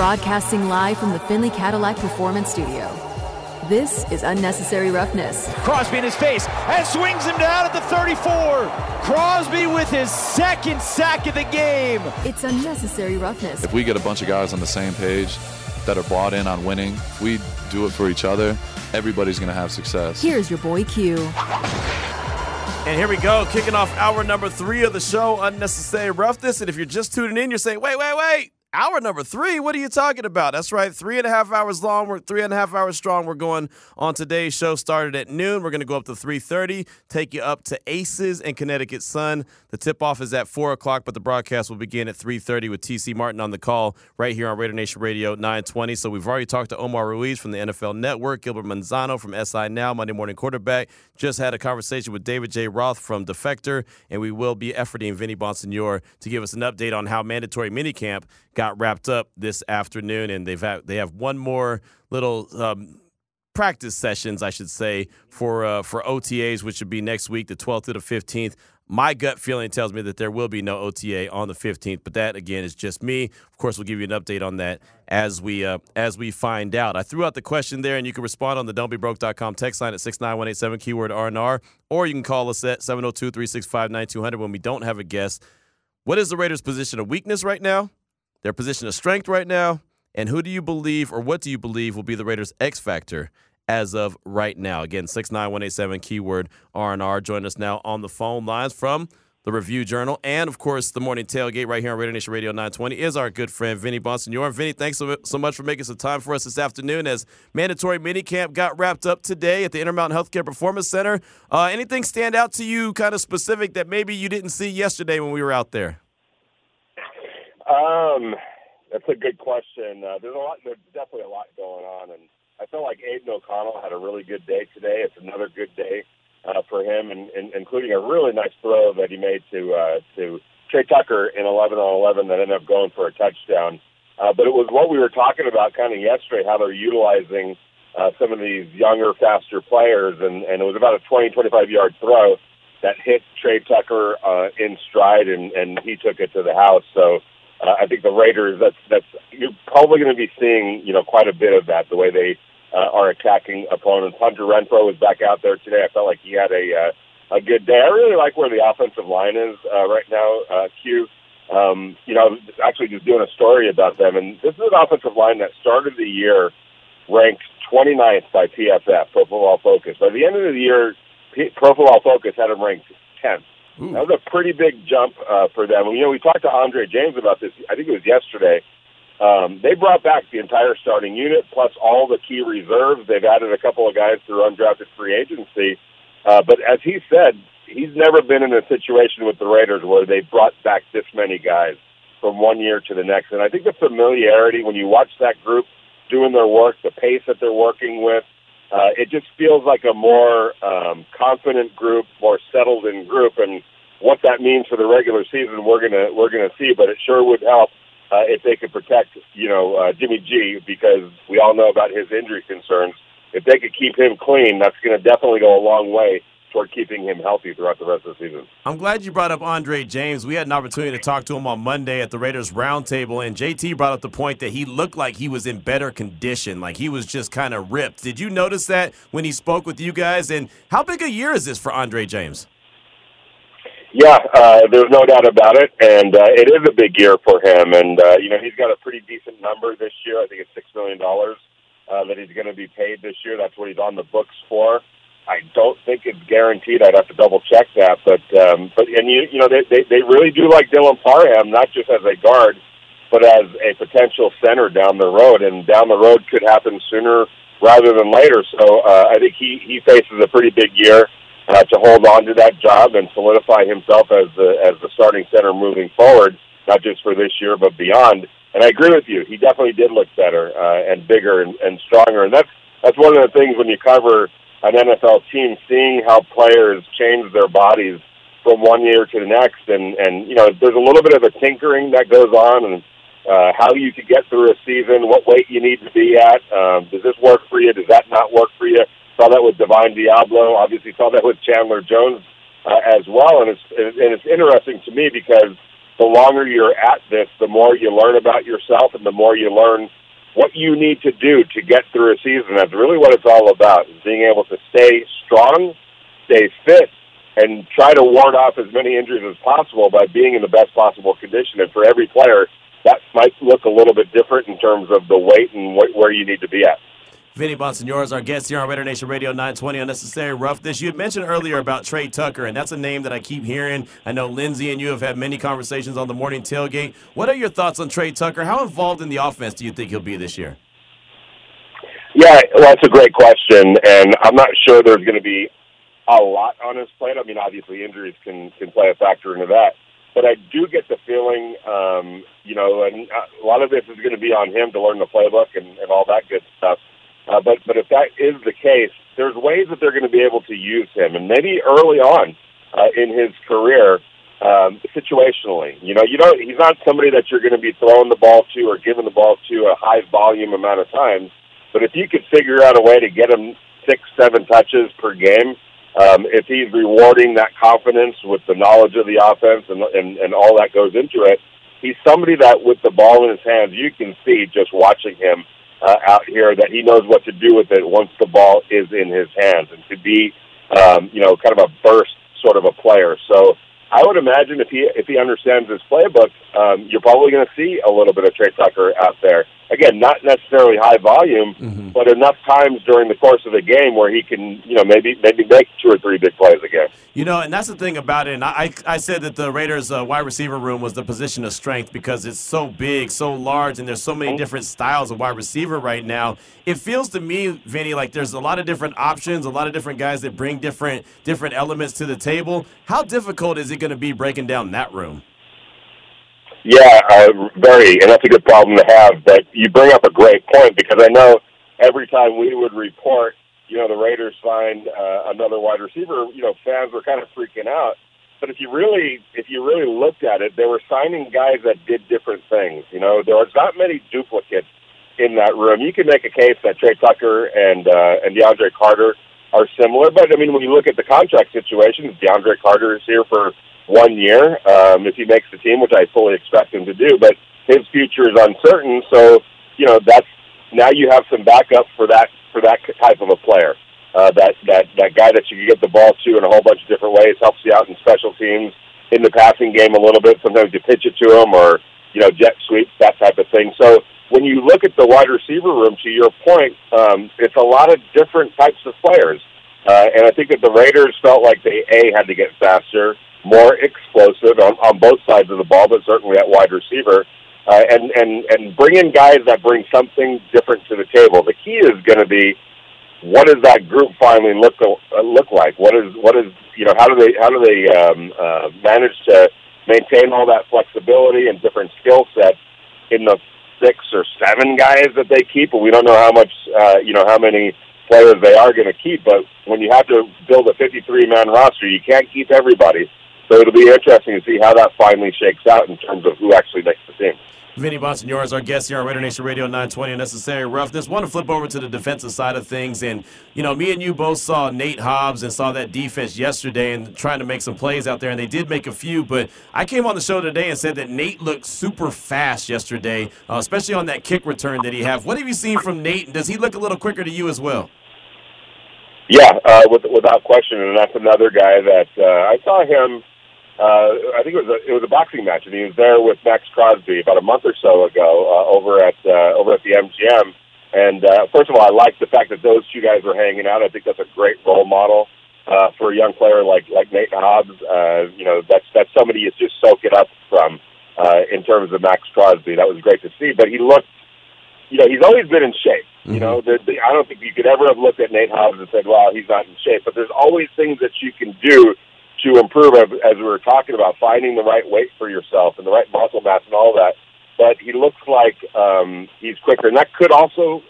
Broadcasting live from the Finley Cadillac Performance Studio. This is Unnecessary Roughness. Crosby in his face and swings him down at the 34. Crosby with his second sack of the game. It's Unnecessary Roughness. If we get a bunch of guys on the same page that are bought in on winning, we do it for each other, everybody's going to have success. Here's your boy Q. And here we go, kicking off hour number three of the show, Unnecessary Roughness. And if you're just tuning in, you're saying, wait, wait, wait. Hour number three? What are you talking about? That's right, three and a half hours long. We're three and a half hours strong. We're going on today's show. Started at noon. We're going to go up to three thirty. Take you up to Aces and Connecticut Sun. The tip off is at four o'clock, but the broadcast will begin at three thirty with TC Martin on the call right here on Raider Nation Radio nine twenty. So we've already talked to Omar Ruiz from the NFL Network, Gilbert Manzano from SI Now, Monday Morning Quarterback. Just had a conversation with David J. Roth from Defector, and we will be efforting Vinny Bonsignore to give us an update on how mandatory minicamp wrapped up this afternoon, and they've had, they have one more little um, practice sessions, I should say, for uh, for OTAs, which would be next week, the 12th to the 15th. My gut feeling tells me that there will be no OTA on the 15th, but that again is just me. Of course, we'll give you an update on that as we uh, as we find out. I threw out the question there, and you can respond on the don'tbebroke.com text line at 69187 keyword R&R, or you can call us at 702-365-9200 when we don't have a guest. What is the Raiders' position of weakness right now? Their position of strength right now, and who do you believe or what do you believe will be the Raiders' X factor as of right now? Again, six nine one eight seven keyword R and R. Join us now on the phone lines from the Review Journal and of course the morning tailgate right here on Raider Nation Radio 920 is our good friend Vinny Bonsignore. Vinny, thanks so, so much for making some time for us this afternoon as mandatory minicamp got wrapped up today at the Intermountain Healthcare Performance Center. Uh, anything stand out to you, kind of specific that maybe you didn't see yesterday when we were out there? Um, that's a good question. Uh, there's a lot. There's definitely a lot going on, and I felt like Aidan O'Connell had a really good day today. It's another good day uh, for him, and, and including a really nice throw that he made to uh, to Tre Tucker in 11 on 11 that ended up going for a touchdown. Uh, but it was what we were talking about kind of yesterday, how they're utilizing uh, some of these younger, faster players, and, and it was about a 20, 25 yard throw that hit Tre Tucker uh, in stride, and, and he took it to the house. So uh, I think the Raiders, that's that's you're probably going to be seeing you know quite a bit of that the way they uh, are attacking opponents. Hunter Renfrow was back out there today. I felt like he had a uh, a good day. I really like where the offensive line is uh, right now. Uh, Q, um, you know, actually just doing a story about them, and this is an offensive line that started the year ranked 29th by PFF, Pro Football Focus. By the end of the year, P- Pro Football Focus had them ranked 10th. Ooh. That was a pretty big jump uh, for them. You know, we talked to Andre James about this. I think it was yesterday. Um, they brought back the entire starting unit plus all the key reserves. They've added a couple of guys through undrafted free agency. Uh, but as he said, he's never been in a situation with the Raiders where they brought back this many guys from one year to the next. And I think the familiarity when you watch that group doing their work, the pace that they're working with, uh, it just feels like a more um, confident group, more settled in group, and what that means for the regular season, we're gonna we're gonna see. But it sure would help uh, if they could protect, you know, uh, Jimmy G because we all know about his injury concerns. If they could keep him clean, that's to definitely go a long way toward keeping him healthy throughout the rest of the season. I'm glad you brought up Andre James. We had an opportunity to talk to him on Monday at the Raiders Roundtable, and JT brought up the point that he looked like he was in better condition, like he was just kind of ripped. Did you notice that when he spoke with you guys? And how big a year is this for Andre James? Yeah, uh, there's no doubt about it, and uh, it is a big year for him. And uh, you know, he's got a pretty decent number this year. I think it's six million dollars uh, that he's going to be paid this year. That's what he's on the books for. I don't think it's guaranteed. I'd have to double check that, but um, but and you you know they, they they really do like Dylan Parham, not just as a guard, but as a potential center down the road, and down the road could happen sooner rather than later. So uh, I think he he faces a pretty big year uh, to hold on to that job and solidify himself as the as the starting center moving forward, not just for this year but beyond. And I agree with you. He definitely did look better uh, and bigger and, and stronger. And that's that's one of the things when you cover an NFL team, seeing how players change their bodies from one year to the next, and and you know, there's a little bit of a tinkering that goes on, and uh, how you could get through a season, what weight you need to be at. Um, does this work for you? Does that not work for you? Saw that with Divine Deablo. Obviously, saw that with Chandler Jones uh, as well. And it's and it's interesting to me because the longer you're at this, the more you learn about yourself and the more you learn what you need to do to get through a season. That's really what it's all about, is being able to stay strong, stay fit, and try to ward off as many injuries as possible by being in the best possible condition. And for every player, that might look a little bit different in terms of the weight and wh- where you need to be at. Vinny Bonsignore is our guest here on Raider Nation Radio 920 Unnecessary Roughness. You had mentioned earlier about Tre Tucker, and that's a name that I keep hearing. I know Lindsay and you have had many conversations on the morning tailgate. What are your thoughts on Tre Tucker? How involved in the offense do you think he'll be this year? Yeah, well, that's a great question, and I'm not sure there's going to be a lot on his plate. I mean, obviously injuries can can play a factor into that, but I do get the feeling, um, you know, and a lot of this is going to be on him to learn the playbook and, and all that good stuff. Uh, but but if that is the case, there's ways that they're going to be able to use him, and maybe early on uh, in his career, um, situationally. You know, you know, he's not somebody that you're going to be throwing the ball to or giving the ball to a high volume amount of times. But if you could figure out a way to get him six, seven touches per game, um, if he's rewarding that confidence with the knowledge of the offense and, and and all that goes into it, he's somebody that with the ball in his hands, you can see just watching him uh, out here that he knows what to do with it once the ball is in his hands, and to be, um, you know, kind of a burst sort of a player. So I would imagine if he if he understands his playbook, um, you're probably going to see a little bit of Tre Tucker out there. Again, not necessarily high volume, mm-hmm. but enough times during the course of the game where he can, you know, maybe maybe make two or three big plays a game. You know, and that's the thing about it. And I I said that the Raiders' uh, wide receiver room was the position of strength because it's so big, so large, and there's so many mm-hmm. different styles of wide receiver right now. It feels to me, Vinny, like there's a lot of different options, a lot of different guys that bring different different elements to the table. How difficult is it going to be breaking down that room? Yeah, uh, very, and that's a good problem to have. But you bring up a great point because I know every time we would report, you know, the Raiders signed uh, another wide receiver, you know, fans were kind of freaking out. But if you really, if you really looked at it, they were signing guys that did different things. You know, there was not many duplicates in that room. You can make a case that Tre Tucker and uh, and DeAndre Carter are similar, but I mean, when you look at the contract situation, DeAndre Carter is here for one year um, if he makes the team, which I fully expect him to do. But his future is uncertain, so you know that's now you have some backup for that for that type of a player. Uh, that that that guy that you can get the ball to in a whole bunch of different ways helps you out in special teams, in the passing game a little bit. Sometimes you pitch it to him, or you know jet sweeps that type of thing. So when you look at the wide receiver room, to your point, um, it's a lot of different types of players. Uh, and I think that the Raiders felt like they a had to get faster, more explosive on, on both sides of the ball, but certainly at wide receiver, uh, and and and bring in guys that bring something different to the table. The key is going to be what does that group finally look uh, look like? What is what is you know how do they how do they um, uh, manage to maintain all that flexibility and different skill sets in the six or seven guys that they keep? We don't know how much uh, you know how many players they are going to keep. But when you have to build a 53 man roster, you can't keep everybody. So it'll be interesting to see how that finally shakes out in terms of who actually makes the team. Vinny Bonsignore is our guest here on Raider Nation Radio 920 Unnecessary Roughness. Want to flip over to the defensive side of things. And, you know, me and you both saw Nate Hobbs and saw that defense yesterday and trying to make some plays out there. And they did make a few. But I came on the show today and said that Nate looked super fast yesterday, uh, especially on that kick return that he had. What have you seen from Nate? And does he look a little quicker to you as well? Yeah, uh, with, without question. And that's another guy that uh, I saw him uh, I think it was a it was a boxing match, and he was there with Maxx Crosby about a month or so ago uh, over at uh, over at the MGM. And uh, first of all, I like the fact that those two guys were hanging out. I think that's a great role model uh, for a young player like like Nate Hobbs. Uh, you know, that's that's somebody you just soak it up from uh, in terms of Maxx Crosby. That was great to see. But he looked, you know, he's always been in shape. Mm-hmm. You know, the, the, I don't think you could ever have looked at Nate Hobbs and said, "Well, he's not in shape." But there's always things that you can do to improve as we were talking about finding the right weight for yourself and the right muscle mass and all that. But he looks like um, he's quicker, and that could also,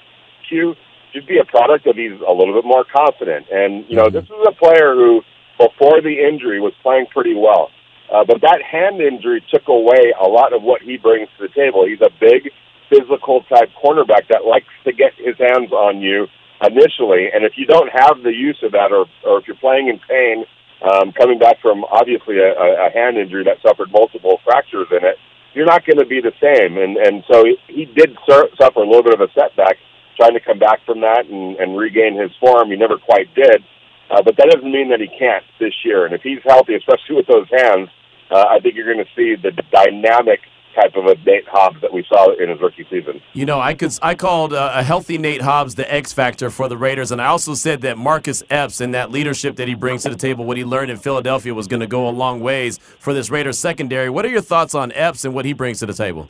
Q, just be a product of he's a little bit more confident. And you know, mm-hmm. this is a player who before the injury was playing pretty well, uh, but that hand injury took away a lot of what he brings to the table. He's a big, physical type cornerback that likes to get his hands on you initially, and if you don't have the use of that, or or if you're playing in pain um, coming back from obviously a, a hand injury that suffered multiple fractures in it, you're not going to be the same. And and so he, did sur- suffer a little bit of a setback trying to come back from that and, and regain his form. He never quite did. Uh, but that doesn't mean that he can't this year. And if he's healthy, especially with those hands, uh, I think you're going to see the dynamic type of a Nate Hobbs that we saw in his rookie season. You know, I could I called uh, a healthy Nate Hobbs the X factor for the Raiders, and I also said that Marcus Epps and that leadership that he brings to the table, what he learned in Philadelphia, was going to go a long ways for this Raiders secondary. What are your thoughts on Epps and what he brings to the table?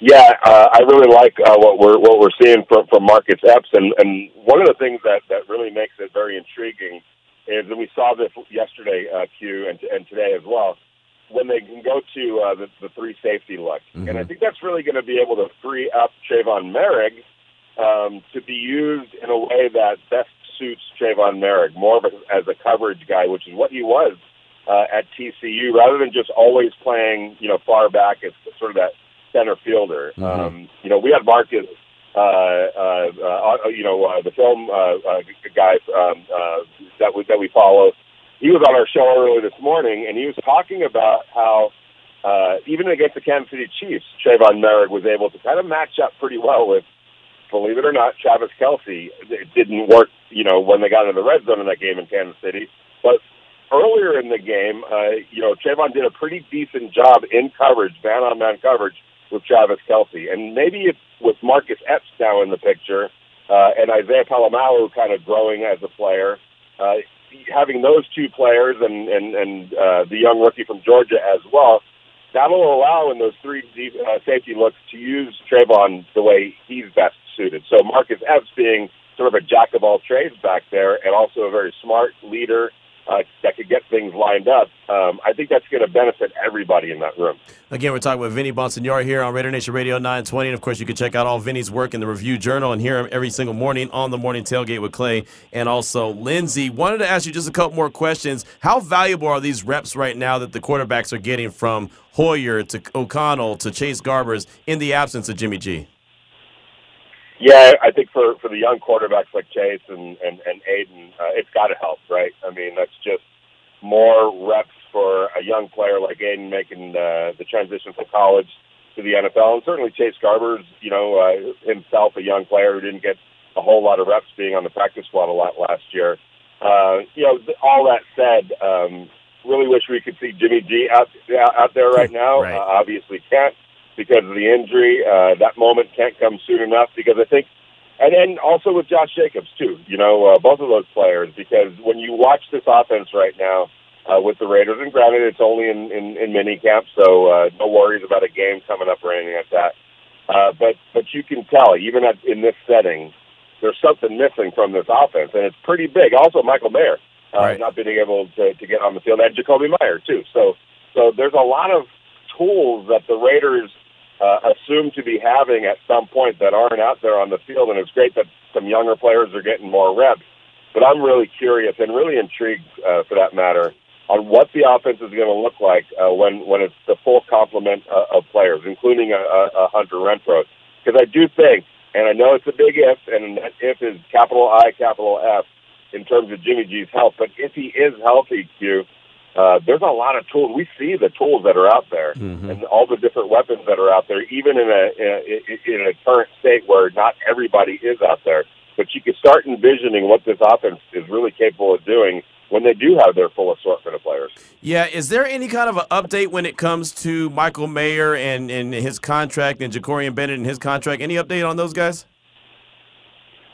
Yeah, uh, I really like uh, what we're what we're seeing from from Marcus Epps, and and one of the things that that really makes it very intriguing is, that we saw this yesterday, uh, Q, and and today as well when they can go to uh, the, the three safety look. Mm-hmm. And I think that's really going to be able to free up Trevon Moehrig um, to be used in a way that best suits Trevon Moehrig, more of a, as a coverage guy, which is what he was uh, at TCU, rather than just always playing, you know, far back as sort of that center fielder. Mm-hmm. Um, you know, we had Marcus, uh, uh, uh, you know, uh, the film uh, uh, guy um, uh, that we that we follow he was on our show earlier this morning, and he was talking about how uh, even against the Kansas City Chiefs, Trevon Moehrig was able to kind of match up pretty well with, believe it or not, Travis Kelce. It didn't work, you know, when they got into the red zone in that game in Kansas City, but earlier in the game, uh, you know, Trevon did a pretty decent job in coverage, man-on-man coverage with Travis Kelce, and maybe it's with Marcus Epps now in the picture. Uh, and Isaiah Pola-Mao kind of growing as a player. Uh, having those two players and and and uh, the young rookie from Georgia as well, that'll allow in those three deep, uh, safety looks to use Trevon the way he's best suited. So Marcus Epps being sort of a jack of all trades back there, and also a very smart leader uh, that could get things lined up. Um, I think that's going to benefit everybody in that room. Again, we're talking with Vinny Bonsignore here on Raider Nation Radio 920. And of course, you can check out all Vinny's work in the Review Journal and hear him every single morning on the morning tailgate with Clay and also Lindsey. Wanted to ask you just a couple more questions. How valuable are these reps right now that the quarterbacks are getting from Hoyer to O'Connell to Chase Garbers in the absence of Jimmy G? Yeah, I think for for the young quarterbacks like Chase and and, and Aidan, uh, it's got to help, right? I mean, that's just more reps for a young player like Aidan making uh, the transition from college to the NFL, and certainly Chase Garbers, you know, uh, himself a young player who didn't get a whole lot of reps being on the practice squad a lot last year. Uh, you know, all that said, um, really wish we could see Jimmy G out out there right now. Right. Uh, obviously can't because of the injury. Uh, that moment can't come soon enough because I think, and then also with Josh Jacobs too. You know, uh, both of those players because when you watch this offense right now uh, with the Raiders, and granted it's only in in, in mini camp, so uh, no worries about a game coming up or anything like that. Uh, but but you can tell even at, in this setting, there's something missing from this offense, and it's pretty big. Also, Michael Mayer uh, right. not being able to, to get on the field, and Jakobi Meyer too. So so there's a lot of tools that the Raiders uh, assumed to be having at some point that aren't out there on the field. And it's great that some younger players are getting more reps. But I'm really curious and really intrigued, uh, for that matter, on what the offense is going to look like uh, when when it's the full complement uh, of players, including a, a, Hunter Renfrow. Because I do think, and I know it's a big if, and that if is capital I, capital F, in terms of Jimmy G's health. But if he is healthy, Q, uh, there's a lot of tools. We see the tools that are out there mm-hmm. and all the different weapons that are out there, even in a, in a in a current state where not everybody is out there. But you can start envisioning what this offense is really capable of doing when they do have their full assortment of players. Yeah, is there any kind of an update when it comes to Michael Mayer and, and his contract and Jakorian Bennett and his contract? Any update on those guys?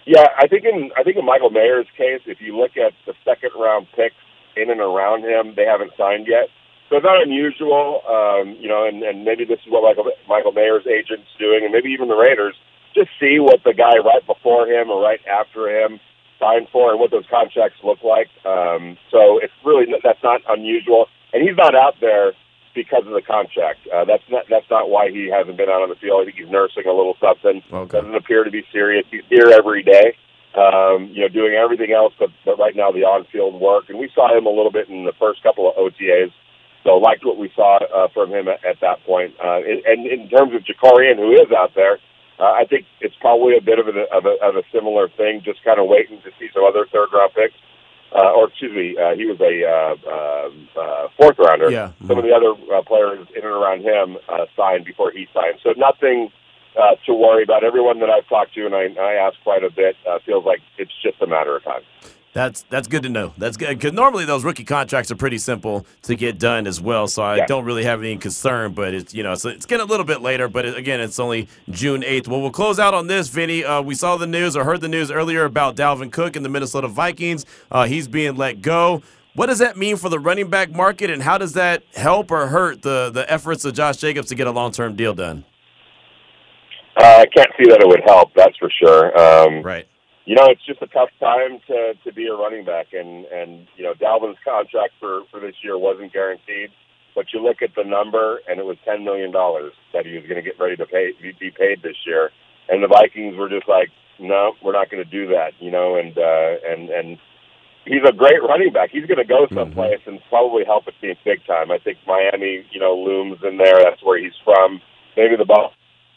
Yeah, I think in I think in Michael Mayer's case, if you look at the second round picks in and around him they haven't signed yet. So it's not unusual, um, you know, and, and maybe this is what Michael, Michael Mayer's agent's doing, and maybe even the Raiders, just see what the guy right before him or right after him signed for and what those contracts look like. Um, so it's really that's not unusual, and he's not out there because of the contract. Uh, that's not that's not why he hasn't been out on the field. I think he's nursing a little something. Okay. Doesn't appear to be serious. He's here every day um, you know, doing everything else but, but right now the on-field work. And we saw him a little bit in the first couple of OTAs, so liked what we saw uh, from him at, at that point. Uh, and in terms of Jakorian, who is out there, uh, I think it's probably a bit of a, of a, of a similar thing, just kind of waiting to see some other third-round picks uh, or excuse me, uh, he was a uh, uh, uh, fourth rounder. Yeah. Some of the other uh, players in and around him uh, signed before he signed. So nothing uh, to worry about. Everyone that I've talked to, and I, I ask quite a bit, uh, feels like it's just a matter of time. That's that's good to know. That's good because normally those rookie contracts are pretty simple to get done as well. So I Yeah. don't really have any concern. But it's you know so it's getting a little bit later. But it, again, it's only June eighth. Well, we'll close out on this, Vinny. Uh, we saw the news or heard the news earlier about Dalvin Cook and the Minnesota Vikings. Uh, he's being let go. What does that mean for the running back market, and how does that help or hurt the the efforts of Josh Jacobs to get a long term deal done? Uh, I can't see that it would help. That's for sure. Um, Right. you know, it's just a tough time to to be a running back, and and you know, Dalvin's contract for for this year wasn't guaranteed, but you look at the number, and it was ten million dollars that he was going to get ready to pay be be paid this year, and the Vikings were just like, no, we're not going to do that, you know, and uh, and and he's a great running back. He's going to go someplace and probably help a team big time. I think Miami, you know, looms in there. That's where he's from. Maybe the ball.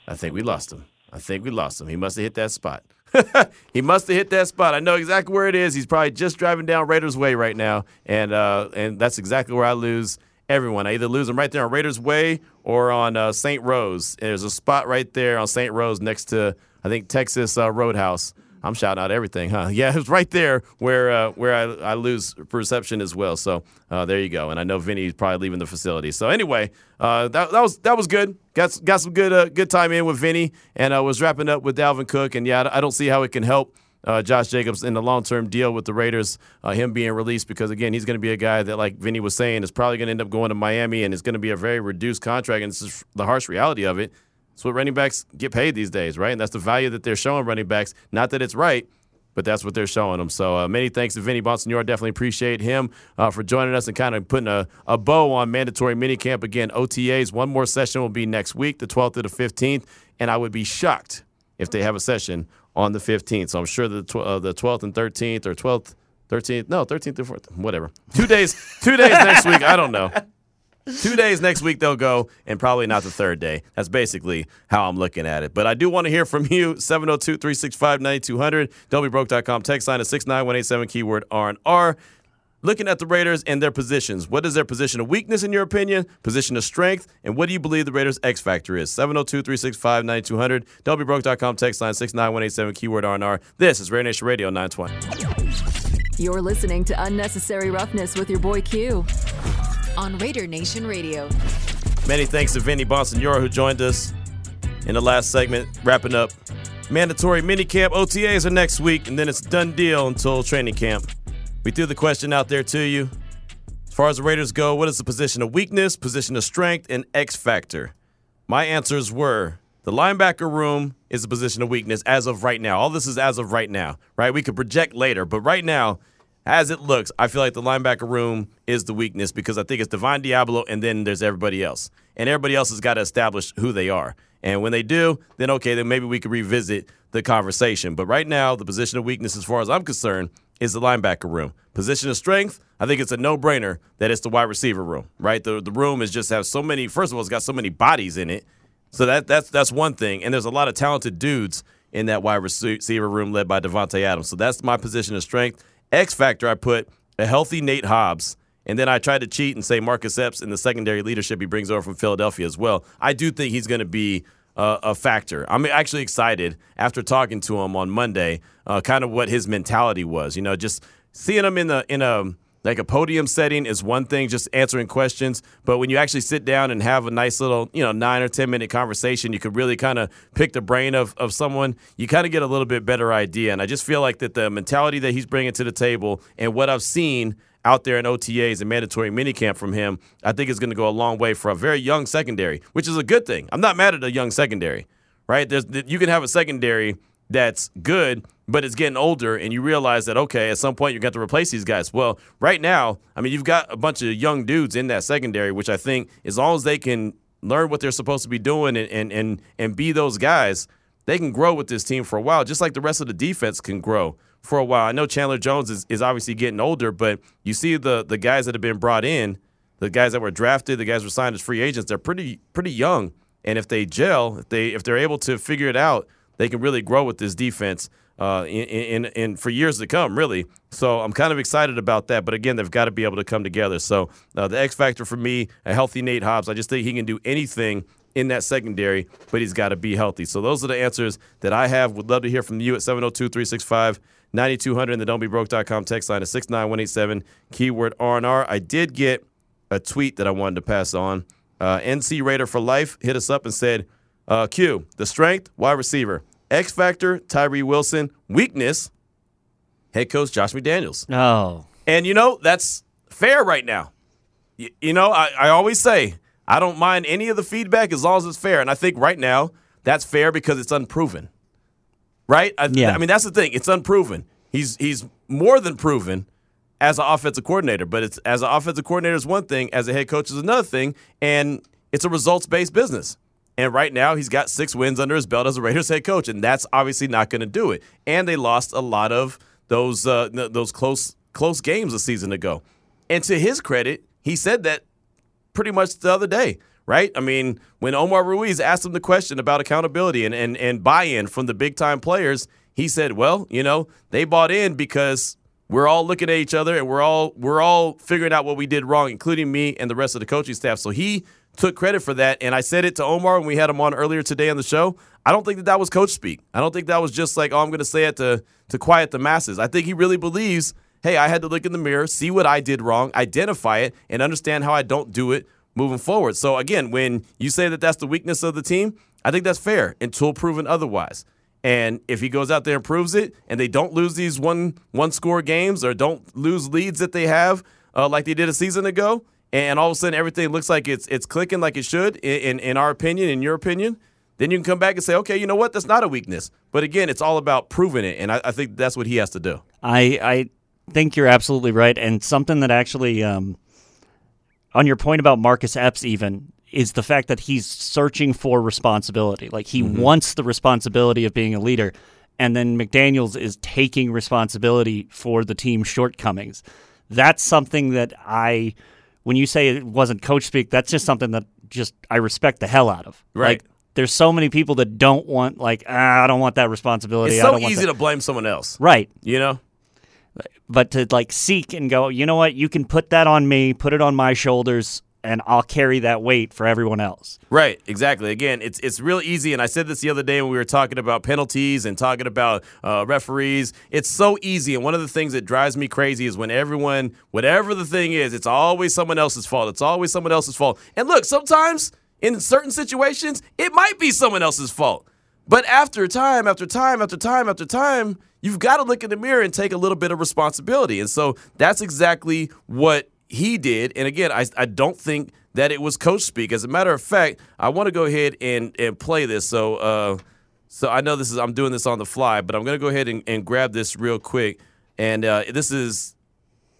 I think we lost him. I think we lost him. He must have hit that spot. he must have hit that spot. I know exactly where it is. He's probably just driving down Raiders Way right now, and uh, and that's exactly where I lose everyone. I either lose them right there on Raiders Way or on uh, St. Rose. And there's a spot right there on St. Rose next to I think Texas uh, Roadhouse. I'm shouting out everything, huh? Yeah, it's right there where uh, where I, I lose perception as well. So uh, there you go. And I know Vinny's probably leaving the facility. So anyway, uh, that, that was that was good. Got got some good uh, good time in with Vinny, and I was wrapping up with Dalvin Cook. And yeah, I don't see how it can help. Uh, Josh Jacobs in the long term deal with the Raiders, uh, him being released because again he's going to be a guy that, like Vinny was saying, is probably going to end up going to Miami and it's going to be a very reduced contract. And this is the harsh reality of it. It's what running backs get paid these days, right? And that's the value that they're showing running backs. Not that it's right, but that's what they're showing them. So uh, many thanks to Vinny Bonsignore. Definitely appreciate him uh, for joining us and kind of putting a, a bow on mandatory minicamp. Again, OTAs, one more session will be next week, the 12th to the 15th. And I would be shocked if they have a session on the 15th. So I'm sure the, tw- uh, the 12th and 13th or 12th, 13th, no, 13th or 14th, whatever. Two days, two days next week. I don't know. Two days next week they'll go, and probably not the third day. That's basically how I'm looking at it. But I do want to hear from you. 702 365 9200. WBroke.com. Text line is 69187, keyword R&R. Looking at the Raiders and their positions, what is their position of weakness in your opinion, position of strength, and what do you believe the Raiders' X factor is? 702 365 9200. WBroke.com. Text line 69187, keyword R&R. This is Raider Nation Radio 920. You're listening to Unnecessary Roughness with your boy Q on Raider Nation Radio. Many thanks to Vinny Bonsignore who joined us in the last segment, wrapping up mandatory minicamp OTAs are next week, and then it's done deal until training camp. We threw the question out there to you. As far as the Raiders go, what is the position of weakness, position of strength, and X factor? My answers were the linebacker room is a position of weakness as of right now. All this is as of right now, right? We could project later, but right now, as it looks, I feel like the linebacker room is the weakness because I think it's Devon Deablo and then there's everybody else. And everybody else has got to establish who they are. And when they do, then okay, then maybe we could revisit the conversation. But right now, the position of weakness, as far as I'm concerned, is the linebacker room. Position of strength, I think it's a no-brainer that it's the wide receiver room, right? The the room is just have so many. First of all, it's got so many bodies in it, so that that's that's one thing. And there's a lot of talented dudes in that wide receiver room led by Davante Adams. So that's my position of strength. X factor, I put a healthy Nate Hobbs. And then I tried to cheat and say Marcus Epps and the secondary leadership he brings over from Philadelphia as well. I do think he's going to be uh, a factor. I'm actually excited after talking to him on Monday, uh, kind of what his mentality was. You know, just seeing him in the in a like a podium setting is one thing, just answering questions. But when you actually sit down and have a nice little, you know, nine or 10 minute conversation, you could really kind of pick the brain of, of someone. You kind of get a little bit better idea. And I just feel like that the mentality that he's bringing to the table and what I've seen out there in OTAs and mandatory minicamp from him, I think is going to go a long way for a very young secondary, which is a good thing. I'm not mad at a young secondary, right? There's, you can have a secondary that's good, but it's getting older, and you realize that okay, at some point you got to replace these guys. Well, right now, I mean, you've got a bunch of young dudes in that secondary, which I think as long as they can learn what they're supposed to be doing and and and, and be those guys, they can grow with this team for a while, just like the rest of the defense can grow for a while. I know Chandler Jones is, is obviously getting older, but you see the the guys that have been brought in, the guys that were drafted, the guys were signed as free agents, they're pretty pretty young. And if they gel, if they if they're able to figure it out, they can really grow with this defense uh, in, in, in for years to come, really. So I'm kind of excited about that. But again, they've got to be able to come together. So uh, the X factor for me, a healthy Nate Hobbs. I just think he can do anything in that secondary, but he's got to be healthy. So those are the answers that I have. Would love to hear from you at 702 365 9200 and the don'tbebroke.com text line is 69187, keyword R&R. I did get a tweet that I wanted to pass on. Uh, NC Raider for Life hit us up and said, uh, Q, the strength, wide receiver. X Factor, Tyree Wilson. Weakness, head coach Josh McDaniels. Oh. And you know, that's fair right now. You, you know, I, I always say, I don't mind any of the feedback as long as it's fair. And I think right now, that's fair because it's unproven. Right? I, Yeah. I mean, that's the thing. It's unproven. He's he's more than proven as an offensive coordinator, but it's as an offensive coordinator is one thing, as a head coach is another thing, and it's a results based business. And right now, he's got six wins under his belt as a Raiders head coach, and that's obviously not going to do it. And they lost a lot of those uh, th- those close close games a season ago. And to his credit, he said that pretty much the other day, right? I mean, when Omar Ruiz asked him the question about accountability and, and, and buy in from the big time players, he said, Well, you know, they bought in because we're all looking at each other and we're all we're all figuring out what we did wrong, including me and the rest of the coaching staff. So he took credit for that. And I said it to Omar when we had him on earlier today on the show. I don't think that that was coach speak. I don't think that was just like, oh, I'm going to say it to to quiet the masses. I think he really believes hey, I had to look in the mirror, see what I did wrong, identify it, and understand how I don't do it moving forward. So, again, when you say that that's the weakness of the team, I think that's fair until proven otherwise. And if he goes out there and proves it, and they don't lose these one one score games or don't lose leads that they have uh, like they did a season ago, and all of a sudden everything looks like it's it's clicking like it should in, in in our opinion, in your opinion, then you can come back and say, okay, you know what, that's not a weakness. But again, it's all about proving it, and I, I think that's what he has to do. I I think you're absolutely right, and something that actually, um, on your point about Marcus Epps, even is the fact that he's searching for responsibility. Like he wants the responsibility of being a leader, and then McDaniels is taking responsibility for the team's shortcomings. That's something that I, when you say it wasn't coach speak, that's just something that just I respect the hell out of. Right. Like, there's so many people that don't want like ah, I don't want that responsibility. It's so easy that. to blame someone else, right you know? but to like seek and go, you know what, you can put that on me, put it on my shoulders, and I'll carry that weight for everyone else. Right, exactly. Again, it's it's real easy, and I said this the other day when we were talking about penalties and talking about uh, referees. It's so easy, and one of the things that drives me crazy is when everyone, whatever the thing is, it's always someone else's fault. It's always someone else's fault. And look, sometimes in certain situations, it might be someone else's fault. But after time, after time, after time, after time, you've got to look in the mirror and take a little bit of responsibility. And so that's exactly what he did. And again, I, I don't think that it was coach speak. As a matter of fact, I want to go ahead and, and play this. So uh, so I know this is I'm doing this on the fly, but I'm going to go ahead and, and grab this real quick. And uh, this is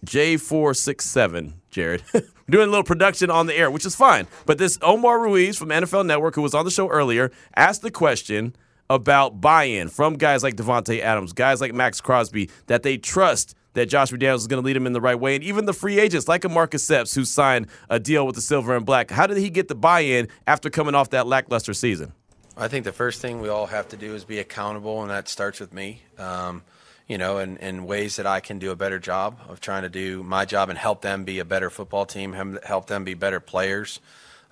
J467, Jared. Doing a little production on the air, which is fine. But this Omar Ruiz from NFL Network, who was on the show earlier, asked the question about buy in from guys like Davante Adams, guys like Maxx Crosby, that they trust that Josh McDaniels is going to lead them in the right way. And even the free agents like a Marcus Epps, who signed a deal with the Silver and Black. How did he get the buy in after coming off that lackluster season? I think the first thing we all have to do is be accountable, and that starts with me. Um, you know, in ways that I can do a better job of trying to do my job and help them be a better football team, help them be better players.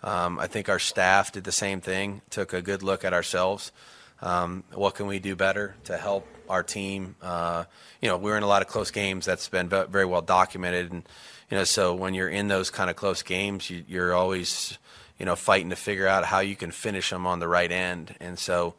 Um, I think our staff did the same thing, took a good look at ourselves. Um, what can we do better to help our team? Uh, you know, we're in a lot of close games. That's been very well documented, and you know, so when you're in those kind of close games, you, you're always, you know, fighting to figure out how you can finish them on the right end. And so,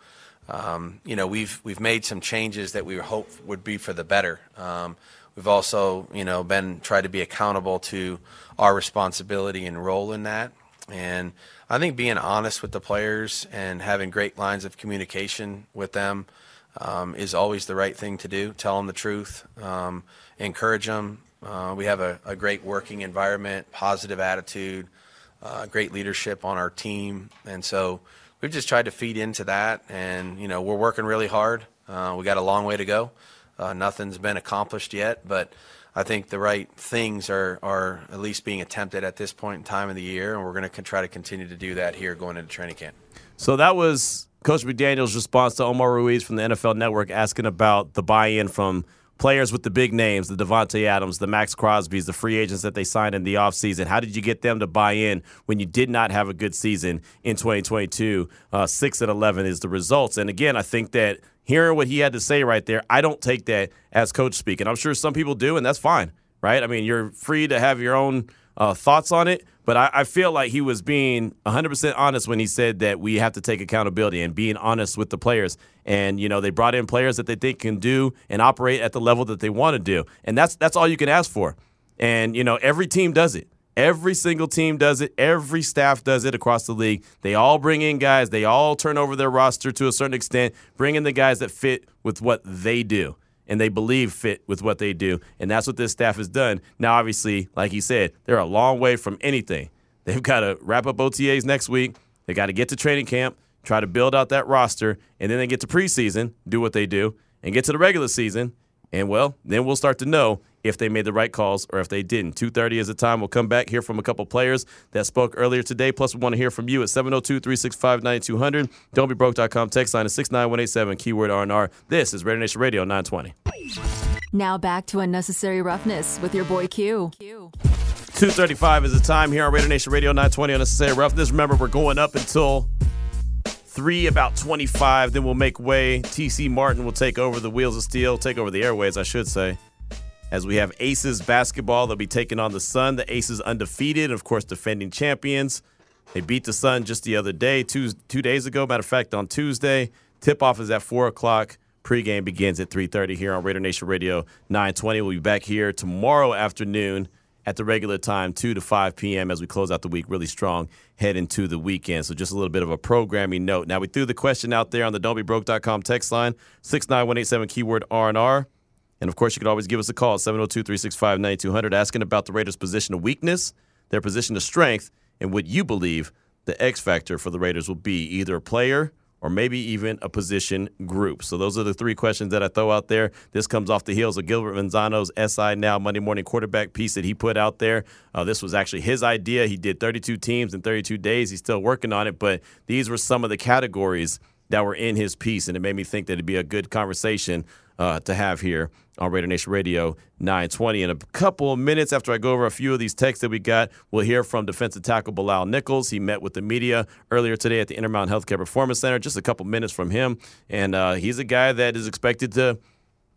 um, you know, we've we've made some changes that we hope would be for the better. Um, we've also, you know, been tried to be accountable to our responsibility and role in that. And I think being honest with the players and having great lines of communication with them um, is always the right thing to do. Tell them the truth, um, encourage them. Uh, we have a, a great working environment, positive attitude, uh, great leadership on our team, and so we've just tried to feed into that. And you know, we're working really hard. Uh, we got a long way to go. Uh, nothing's been accomplished yet, but I think the right things are, are at least being attempted at this point in time of the year, and we're going to try to continue to do that here going into training camp. So that was Coach McDaniel's response to Omar Ruiz from the NFL Network asking about the buy-in from players with the big names, the Davante Adams, the Maxx Crosbys, the free agents that they signed in the offseason. How did you get them to buy in when you did not have a good season in 2022? Uh, 6 and 11 is the results. And again, I think that hearing what he had to say right there, I don't take that as coach speak. And I'm sure some people do, and that's fine, right? I mean, you're free to have your own uh, thoughts on it. But I, I, feel like he was being 100% honest when he said that we have to take accountability and being honest with the players. And, you know, they brought in players that they think can do and operate at the level that they want to do. And that's, that's all you can ask for. And, you know, every team does it. Every single team does it. Every staff does it across the league. They all bring in guys. They all turn over their roster to a certain extent, bring in the guys that fit with what they do and they believe fit with what they do. And that's what this staff has done. Now, obviously, like he said, they're a long way from anything. They've got to wrap up OTAs next week. They got to get to training camp, try to build out that roster, and then they get to preseason, do what they do, and get to the regular season. And well, then we'll start to know if they made the right calls or if they didn't. 2.30 is the time. We'll come back, hear from a couple players that spoke earlier today. Plus, we want to hear from you at 702-365-9200. Don'tBeBroke.com. Text line is 69187, keyword R&R. This is Raider Nation Radio 920. Now back to Unnecessary Roughness with your boy Q. Q. 2.35 is the time here on Raider Nation Radio 920 Unnecessary Roughness. Remember, we're going up until 3, about 25. Then we'll make way. TC Martin will take over the Wheels of Steel, take over the airways, I should say as we have Aces basketball. They'll be taking on the Sun. The Aces undefeated, of course, defending champions. They beat the Sun just the other day, two two days ago. Matter of fact, on Tuesday, tip off is at four o'clock. Pregame begins at 3:30 here on Raider Nation Radio 920. We'll be back here tomorrow afternoon at the regular time, 2 to 5 p.m. as we close out the week really strong, head into the weekend. So just a little bit of a programming note. Now we threw the question out there on the don'tbebroke.com text line, 69187 keyword R&R. And of course, you can always give us a call, 702 365 9200, asking about the Raiders' position of weakness, their position of strength, and what you believe the X factor for the Raiders will be either a player or maybe even a position group. So those are the three questions that I throw out there. This comes off the heels of Gilbert Manzano's SI Now Monday Morning Quarterback piece that he put out there. Uh, this was actually his idea. He did 32 teams in 32 days. He's still working on it, but these were some of the categories that were in his piece, and it made me think that it'd be a good conversation uh, to have here on Raider Nation Radio 920. In a couple of minutes after I go over a few of these texts that we got, we'll hear from defensive tackle Bilal Nichols. He met with the media earlier today at the Intermountain Healthcare Performance Center, just a couple minutes from him. And uh, he's a guy that is expected to.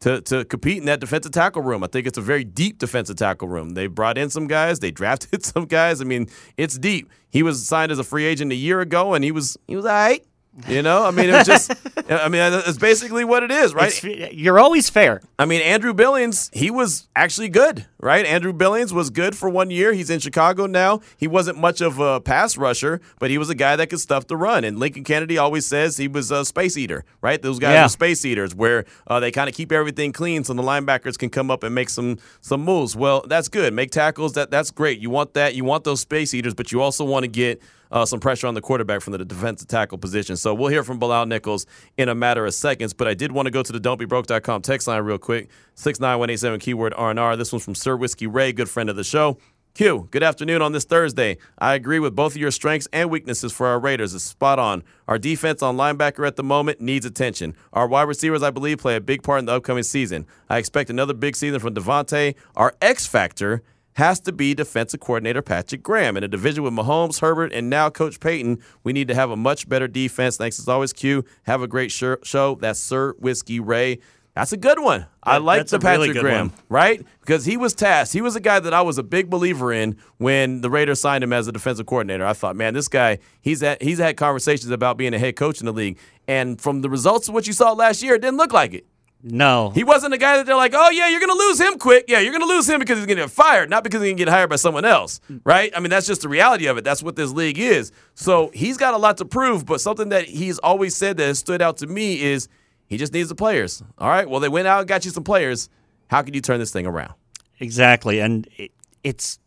To, to compete in that defensive tackle room. I think it's a very deep defensive tackle room. They brought in some guys, they drafted some guys. I mean, it's deep. He was signed as a free agent a year ago, and he was he was all right. You know, I mean, it's just, I mean, it's basically what it is, right? It's, you're always fair. I mean, Andrew Billings, he was actually good, right? Andrew Billings was good for one year. He's in Chicago now. He wasn't much of a pass rusher, but he was a guy that could stuff the run. And Lincoln Kennedy always says he was a space eater, right? Those guys yeah. are space eaters, where uh, they kind of keep everything clean so the linebackers can come up and make some some moves. Well, that's good. Make tackles. That that's great. You want that. You want those space eaters, but you also want to get uh, some pressure on the quarterback from the defensive tackle position. So we'll hear from Bilal Nichols in a matter of seconds. But I did want to go to the don'tbebroke.com text line real quick. 69187 keyword R&R. This one's from Sir Whiskey Ray, good friend of the show. Q, good afternoon on this Thursday. I agree with both of your strengths and weaknesses for our Raiders. It's spot on. Our defense on linebacker at the moment needs attention. Our wide receivers, I believe, play a big part in the upcoming season. I expect another big season from Davante. Our X factor has to be defensive coordinator Patrick Graham. In a division with Mahomes, Herbert, and now Coach Payton, we need to have a much better defense. Thanks as always, Q. Have a great show. That's Sir Whiskey Ray. That's a good one. I like the Patrick really Graham, one. right? Because he was tasked. He was a guy that I was a big believer in when the Raiders signed him as a defensive coordinator. I thought, man, this guy, he's had, he's had conversations about being a head coach in the league. And from the results of what you saw last year, it didn't look like it. No. He wasn't a guy that they're like, oh, yeah, you're going to lose him quick. Yeah, you're going to lose him because he's going to get fired, not because he's going to get hired by someone else, mm. right? I mean, that's just the reality of it. That's what this league is. So he's got a lot to prove, but something that he's always said that has stood out to me is he just needs the players. All right, well, they went out and got you some players. How can you turn this thing around? Exactly. And it, it's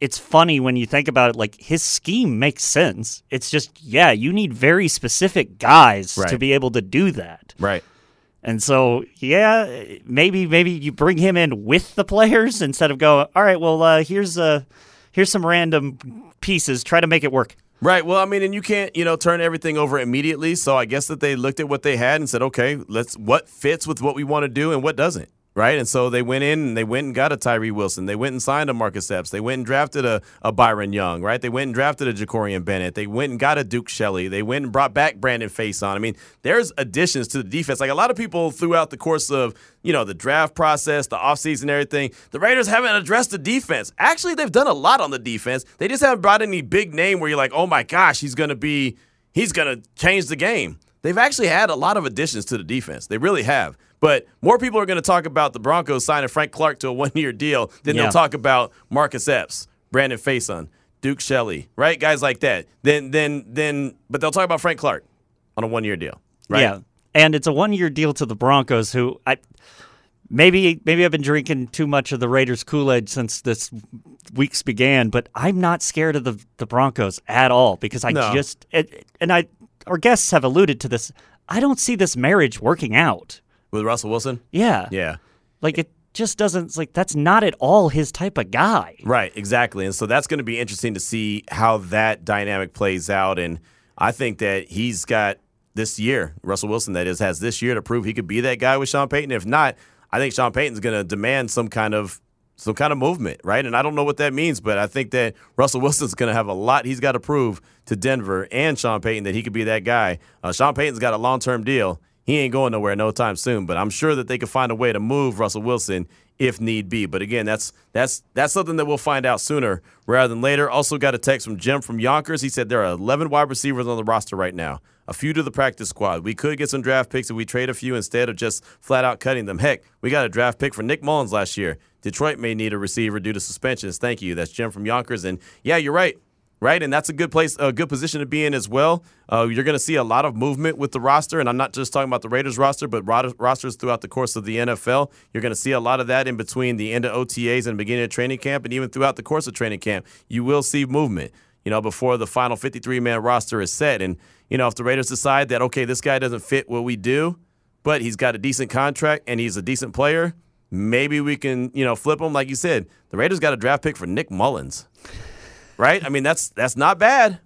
it's funny when you think about it like his scheme makes sense it's just yeah you need very specific guys right. to be able to do that right and so, yeah, maybe maybe you bring him in with the players instead of go. All right, well, uh, here's uh, here's some random pieces. Try to make it work. Right. Well, I mean, and you can't, you know, turn everything over immediately. So I guess that they looked at what they had and said, okay, let's what fits with what we want to do and what doesn't. Right. And so they went in and they went and got a Tyree Wilson. They went and signed a Marcus Epps. They went and drafted a, a Byron Young. Right. They went and drafted a Jakorian Bennett. They went and got a Duke Shelley. They went and brought back Brandon Facyson. I mean, there's additions to the defense. Like a lot of people throughout the course of, you know, the draft process, the offseason, everything, the Raiders haven't addressed the defense. Actually, they've done a lot on the defense. They just haven't brought any big name where you're like, oh my gosh, he's to be, he's to change the game. They've actually had a lot of additions to the defense. They really have. But more people are going to talk about the Broncos signing Frank Clark to a one year deal than Yeah. they'll talk about Marcus Epps, Brandon Facyson, Duke Shelley, right? Guys like that. Then, then, then, but they'll talk about Frank Clark on a one year deal, right? Yeah, and it's a one-year deal to the Broncos, who I maybe maybe I've been drinking too much of the Raiders Kool-Aid since this week's began, but I'm not scared of the the Broncos at all because I No. just it, and I our guests have alluded to this. I don't see this marriage working out. With Russell Wilson? Yeah, Yeah. like it just doesn't. It's like that's not at all his type of guy. Right, exactly. And so that's going to be interesting to see how that dynamic plays out. And I think that he's got this year, Russell Wilson, that is, has this year to prove he could be that guy with Sean Payton. If not, I think Sean Payton's going to demand some kind of some kind of movement, right? And I don't know what that means, but I think that Russell Wilson's going to have a lot he's got to prove to Denver and Sean Payton that he could be that guy. Uh, Sean Payton's got a long term deal. He ain't going nowhere no time soon, but I'm sure that they could find a way to move Russell Wilson if need be. But again, that's that's that's something that we'll find out sooner rather than later. Also got a text from Jim from Yonkers. He said there are 11 wide receivers on the roster right now. A few to the practice squad. We could get some draft picks if we trade a few instead of just flat out cutting them. Heck, we got a draft pick for Nick Mullens last year. Detroit may need a receiver due to suspensions. Thank you. That's Jim from Yonkers. And yeah, you're right right? And that's a good place, a good position to be in as well. Uh, you're going to see a lot of movement with the roster, and I'm not just talking about the Raiders roster, but ro- rosters throughout the course of the NFL. You're going to see a lot of that in between the end of OTAs and beginning of training camp, and even throughout the course of training camp. You will see movement. You know, before the final 53 man roster is set, and you know, if the Raiders decide that okay, this guy doesn't fit what we do, but he's got a decent contract and he's a decent player. Maybe we can, you know, flip him. Like you said, the Raiders got a draft pick for Nick Mullens right? I mean, that's that's not bad.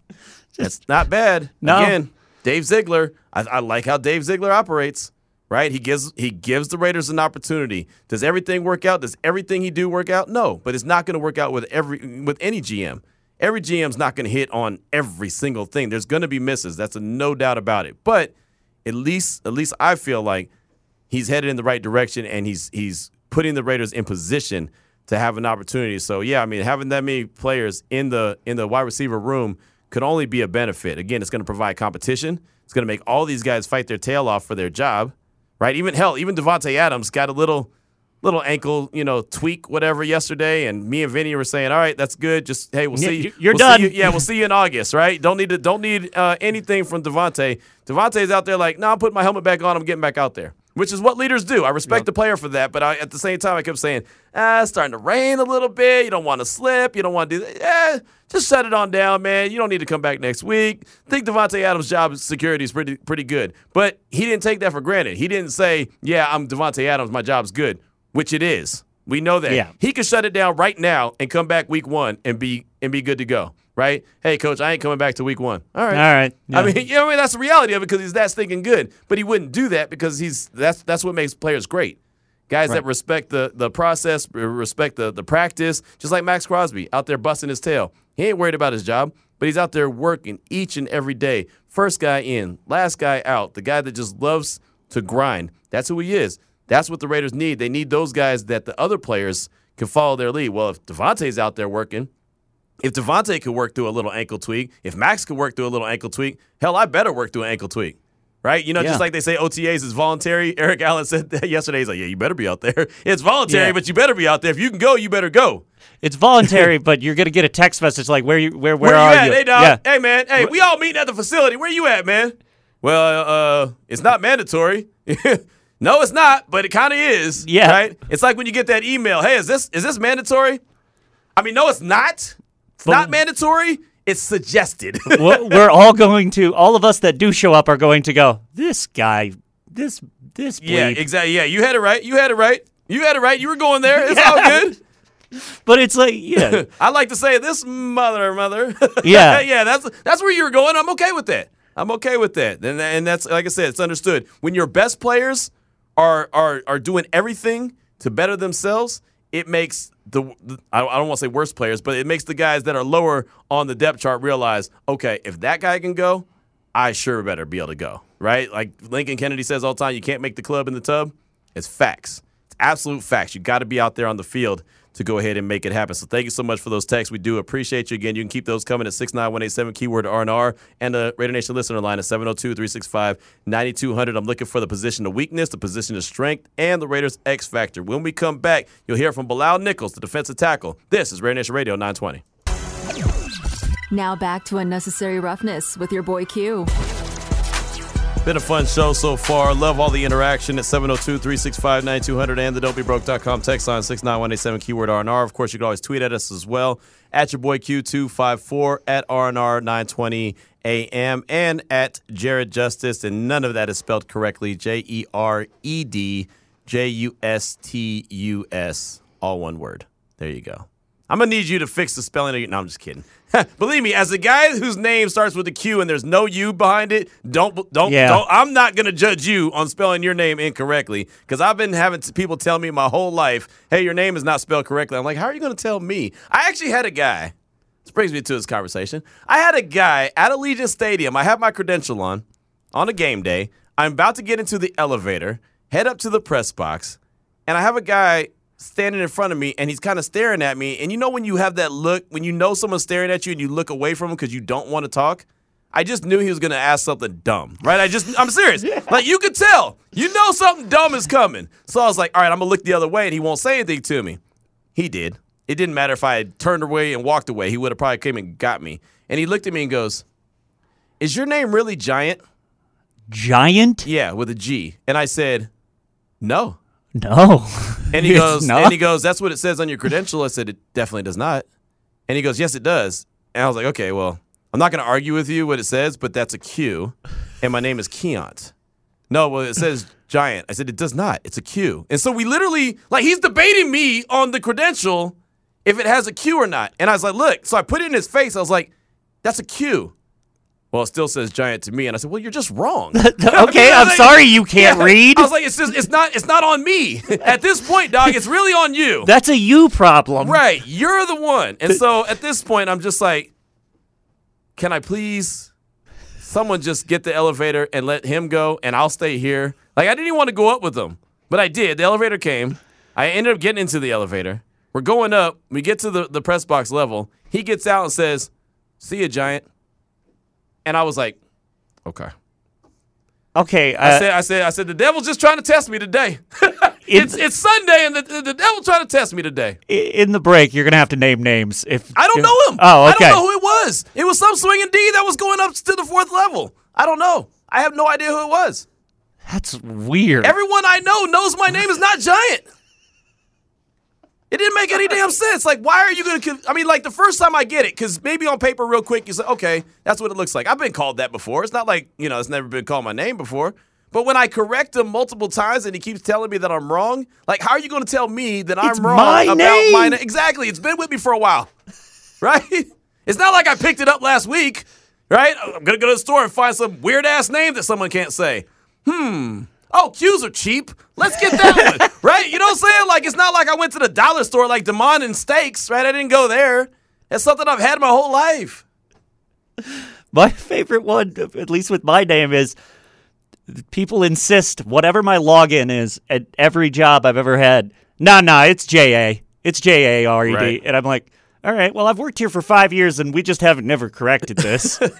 That's not bad. No. Again, Dave Ziegler. I, I like how Dave Ziegler operates. Right? He gives he gives the Raiders an opportunity. Does everything work out? Does everything he do work out? No, but it's not going to work out with every with any GM. Every GM's not going to hit on every single thing. There's going to be misses. That's a no doubt about it. But at least at least I feel like he's headed in the right direction and he's he's putting the Raiders in position to have an opportunity. So yeah, I mean having that many players in the in the wide receiver room could only be a benefit. Again, it's going to provide competition. It's going to make all these guys fight their tail off for their job, right? Even hell, even Davante Adams got a little little ankle, you know, tweak whatever yesterday, and me and Vinny were saying, "All right, that's good. Just hey, we'll Yeah, see. you- you're we'll see done." you- yeah, we'll see you in August, right? Don't need to, don't need uh, anything from Davante. Davante's out there like, no, I'm putting my helmet back on. I'm getting back out there, which is what leaders do. I respect the player for that, but I, at the same time, I kept saying, ah, it's starting to rain a little bit. You don't want to slip. You don't want to do that. Yeah, just shut it on down, man. You don't need to come back next week. I think Davante Adams' job security is pretty pretty good, but he didn't take that for granted. He didn't say, yeah, I'm Davante Adams. My job's good, which it is. We know that. Yeah. He could shut it down right now and come back week one and be and be good to go. Right? Hey, coach, I ain't coming back to week one. All right. All right. I mean, you know, I mean, that's the reality of it because he's that stinking good. But he wouldn't do that because he's that's that's what makes players great. Guys that respect the the process, respect the the practice, just like Maxx Crosby out there busting his tail. He ain't worried about his job, but he's out there working each and every day. First guy in, last guy out. The guy that just loves to grind. That's who he is. That's what the Raiders need. They need those guys that the other players can follow their lead. Well, if Davante's out there working, if Davante could work through a little ankle tweak, if Maxx could work through a little ankle tweak, hell, I better work through an ankle tweak. Right? You know, Yeah. just like they say OTAs is voluntary. Eric Allen said that yesterday. He's like, yeah, you better be out there. It's voluntary, Yeah. but you better be out there. If you can go, you better go. It's voluntary, but you're gonna get a text message like, "Where you? Where? Where, Where, are you at? you?" Hey, dog. Yeah. Hey, man. Hey, we all meeting at the facility. Where you at, man? Well, uh, it's not mandatory. no, it's not, but it kind of is. Yeah. Right? It's like when you get that email. Hey, is this is this mandatory? I mean, no, it's not. It's But- not mandatory. It's suggested. We're all going to. All of us that do show up are going to go. This guy. This. This. yeah, exactly. Yeah, you had it right. You had it right. You had it right. You were going there. It's Yeah. all good. But it's like, yeah, I like to say this mother, mother. Yeah. yeah. That's that's where you were going. I'm okay with that. I'm okay with that. And and that's like I said, it's understood. When your best players are are are doing everything to better themselves, it makes the, I don't want to say worst players, but it makes the guys that are lower on the depth chart realize, okay, if that guy can go, I sure better be able to go. Right? Like Lincoln Kennedy says all the time, you can't make the club in the tub. It's facts. It's absolute facts. You got to be out there on the field to go ahead and make it happen. So thank you so much for those texts. We do appreciate you. Again, you can keep those coming at 69187 keyword R&R and the Raider Nation listener line at 702-365-9200. I'm looking for the position of weakness, the position of strength, and the Raiders X factor. When we come back, you'll hear from Bilal Nichols, the defensive tackle. This is Raider Nation Radio 920. Now back to Unnecessary Roughness with your boy Q. Been a fun show so far. Love all the interaction at 702-365-9200 and the don'tbebroke.com text line 69187 keyword R&R. Of course, you can always tweet at us as well at your boy Q254 at R&R 920 AM and at Jered Justus. And none of that is spelled correctly. J-E-R-E-D J-U-S-T-U-S. All one word. There you go. I'm gonna need you to fix the spelling of your. No, I'm just kidding. Believe me, as a guy whose name starts with a Q and there's no U behind it, don't don't Yeah. don't. I'm not gonna judge you on spelling your name incorrectly because I've been having people tell me my whole life, "Hey, your name is not spelled correctly." I'm like, how are you gonna tell me? I actually had a guy. This brings me to this conversation. I had a guy at Allegiant Stadium. I have my credential on on a game day. I'm about to get into the elevator, head up to the press box, and I have a guy standing in front of me and he's kind of staring at me. And you know when you have that look, when you know someone's staring at you and you look away from him because you don't want to talk? I just knew he was going to ask something dumb, right? I just, I'm serious. Like you could tell, you know something dumb is coming. So I was like, all right, I'm going to look the other way and he won't say anything to me. He did. It didn't matter if I had turned away and walked away. He would have probably came and got me. And he looked at me and goes, is your name really Giant? giant? Yeah, with a G. And I said, no. No. And he goes, not. and he goes, that's what it says on your credential. I said, it definitely does not. And he goes, yes, it does. And I was like, okay, well, I'm not going to argue with you what it says, but that's a Q, and my name is Keont. No, well, it says giant. I said, it does not. It's a Q. And so we literally, like, he's debating me on the credential if it has a Q or not. And I was like, look, so I put it in his face. I was like, that's a Q. Well, it still says giant to me. And I said, well, you're just wrong. okay, I'm Like, sorry you can't yeah. read. I was like, it's just, it's not, it's not on me. At this point, dog, it's really on you. That's a you problem. Right, you're the one. And so at this point, I'm just like, can I please, someone just get the elevator and let him go, and I'll stay here. Like I didn't even want to go up with him, but I did. The elevator came. I ended up getting into the elevator. We're going up. We get to the, the press box level. He gets out and says, "See you, giant." And I was like, "Okay." Okay. I Uh, said, "I said, I said, the devil's just trying to test me today. it's it's Sunday, and the, the devil's trying to test me today." in the break, you're gonna have to name names. If I don't know him. Oh, okay. I don't know who it was. It was some swinging D that was going up to the fourth level. I don't know. I have no idea who it was. That's weird. Everyone I know knows my name is not Giant. It didn't make any damn sense. Like, why are you going to? I mean, like the first time I get it, because maybe on paper, real quick, you say, okay, that's what it looks like. I've been called that before. It's not like you know, it's never been called my name before. But when I correct him multiple times and he keeps telling me that I'm wrong, like, how are you going to tell me that I'm It's wrong my about name. my name? Exactly. It's been with me for a while, right? It's not like I picked it up last week, right? I'm gonna go to the store and find some weird ass name that someone can't say. Hmm. Oh, Q's are cheap. Let's get that one, right? You know what I'm saying? Like, it's not like I went to the dollar store like Demond and Steaks, right? I didn't go there. That's something I've had my whole life. My favorite one, at least with my name, is people insist whatever my login is at every job I've ever had. Nah, nah, it's J A. It's J A R E D. Right. And I'm like, all right, well, I've worked here for five years and we just haven't never corrected this.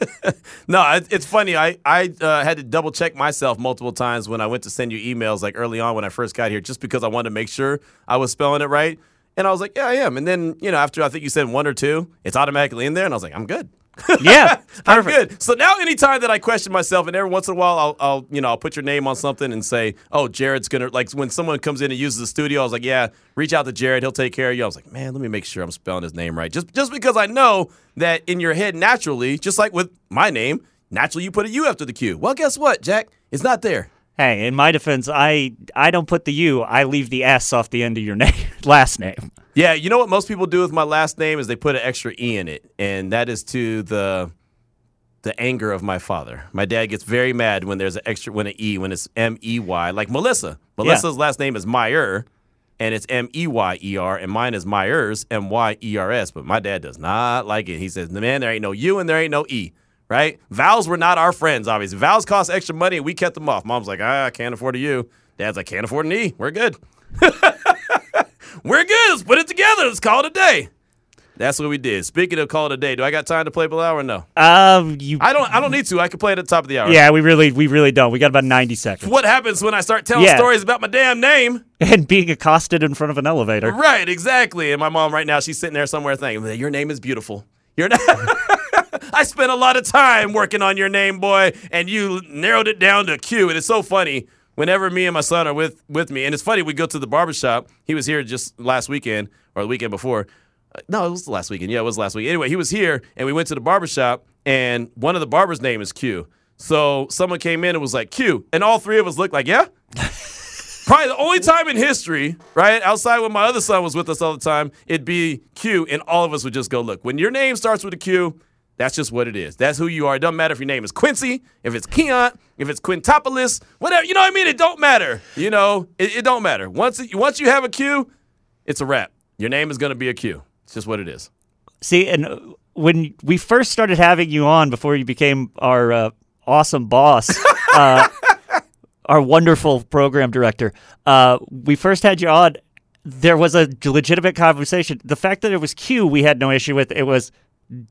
No, it's funny. I I uh, had to double check myself multiple times when I went to send you emails, like early on when I first got here, just because I wanted to make sure I was spelling it right. And I was like, yeah, I am. And then you know, after I think you said one or two, it's automatically in there, and I was like, I'm good. yeah, I'm perfect. good. So now, anytime that I question myself, and every once in a while, I'll, I'll, you know, I'll put your name on something and say, "Oh, Jered's gonna." Like when someone comes in and uses the studio, I was like, "Yeah, reach out to Jered. He'll take care of you." I was like, "Man, let me make sure I'm spelling his name right." Just, just because I know that in your head, naturally, just like with my name, naturally you put a U after the Q. Well, guess what, Jack? It's not there. Hey, in my defense, I I don't put the U. I leave the S off the end of your name, last name. Yeah, you know what most people do with my last name is they put an extra e in it, and that is to the the anger of my father. My dad gets very mad when there's an extra when an e when it's M E Y like Melissa. Melissa's last name is Meyer, and it's M E Y E R, and mine is Myers M Y E R S. But my dad does not like it. He says, "Man, there ain't no U and there ain't no E." Right? Vows were not our friends, obviously. Vows cost extra money, and we kept them off. Mom's like, ah, I can't afford a U. Dad's like, can't afford an E. We're good. We're good. Let's put it together. Let's call it a day. That's what we did. Speaking of call it a day, do I got time to play Bilal or no? Um, you. I don't. I don't need to. I can play it at the top of the hour. Yeah, we really, we really don't. We got about ninety seconds. What happens when I start telling Yeah. stories about my damn name? And being accosted in front of an elevator. Right, exactly. And my mom right now, she's sitting there somewhere thinking, "Your name is beautiful. Your name." I spent a lot of time working on your name, boy, and you narrowed it down to Q. And it's so funny whenever me and my son are with with me, and it's funny we go to the barbershop. He was here just last weekend or the weekend before. No, it was the last weekend. Yeah, it was last week. Anyway, he was here, and we went to the barbershop, and one of the barbers' name is Q. So someone came in and was like Q, and all three of us looked like, yeah. Probably the only time in history, right, outside when my other son was with us all the time, it'd be Q, and all of us would just go, look, when your name starts with a Q, that's just what it is. That's who you are. It doesn't matter if your name is Quincy, if it's Keon, if it's Quintopolis, whatever. You know what I mean? It don't matter. You know, it, it don't matter. Once it, once you have a Q, it's a wrap. Your name is going to be a Q. It's just what it is. See, and uh, when we first started having you on before you became our uh, awesome boss, uh, our wonderful program director, uh, we first had you on. There was a legitimate conversation. The fact that it was Q, we had no issue with. It was,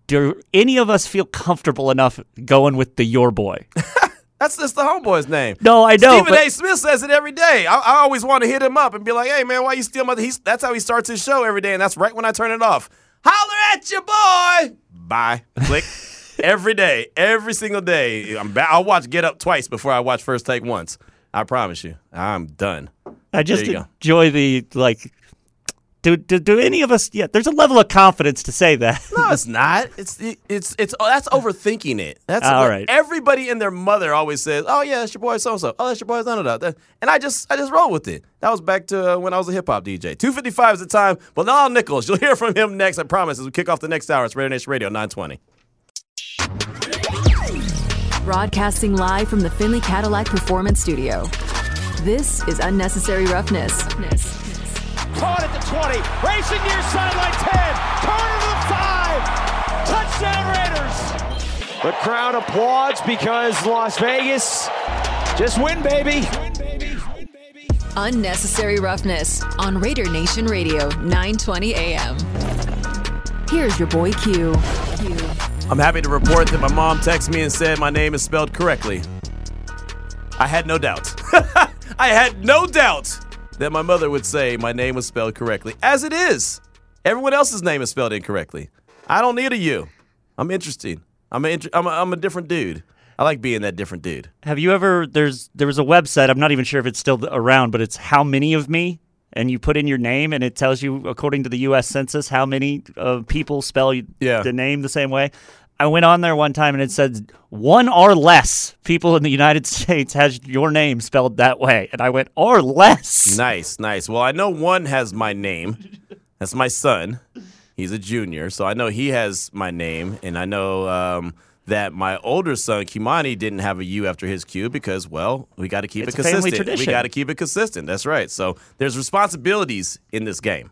do any of us feel comfortable enough going with the your boy? That's just the homeboy's name. No, I don't know. Stephen A. Smith says it every day. I, I always want to hit him up and be like, "Hey, man, why you steal my?" He's, that's how he starts his show every day, and that's right when I turn it off. Holler at your boy. Bye. Click. every day, every single day. I'm ba- I'll watch Get Up twice before I watch First Take once. I promise you, I'm done. I just you go. enjoy the like. Do, do do any of us? Yeah, there's a level of confidence to say that. No, it's not. It's it's it's oh, that's overthinking it. That's All what. Everybody and their mother always says, "Oh yeah, that's your boy so and so. Oh, that's your boy so and so." And I just I just roll with it. That was back to uh, when I was a hip hop DJ. Two fifty five is the time. But now Nichols, you'll hear from him next. I promise. As we kick off the next hour, it's Radio Nation Radio nine twenty. Broadcasting live from the Findlay Cadillac Performance Studio. This is Unnecessary Roughness. Caught at the 20, racing near sideline 10, corner to the 5. Touchdown Raiders. The crowd applauds because Las Vegas just win, baby. Unnecessary Roughness on Raider Nation Radio, 920 AM. Here's your boy Q. Q. I'm happy to report that my mom texted me and said my name is spelled correctly. I had no doubt. I had no doubt that my mother would say my name was spelled correctly, as it is. Everyone else's name is spelled incorrectly. I don't need a U. I'm interesting. I'm a, I'm a, I'm a different dude. I like being that different dude. Have you ever? There's there was a website. I'm not even sure if it's still around, but it's how many of me, and you put in your name, and it tells you according to the U.S. Census how many uh, people spell Yeah. the name the same way. I went on there one time and it said one or less people in the United States has your name spelled that way, and I went or less. Nice, nice. Well, I know one has my name. That's my son. He's a junior, so I know he has my name, and I know um, that my older son Kimani didn't have a U after his Q because, well, we got to keep It's it consistent. We got to keep it consistent. That's right. So there's responsibilities in this game.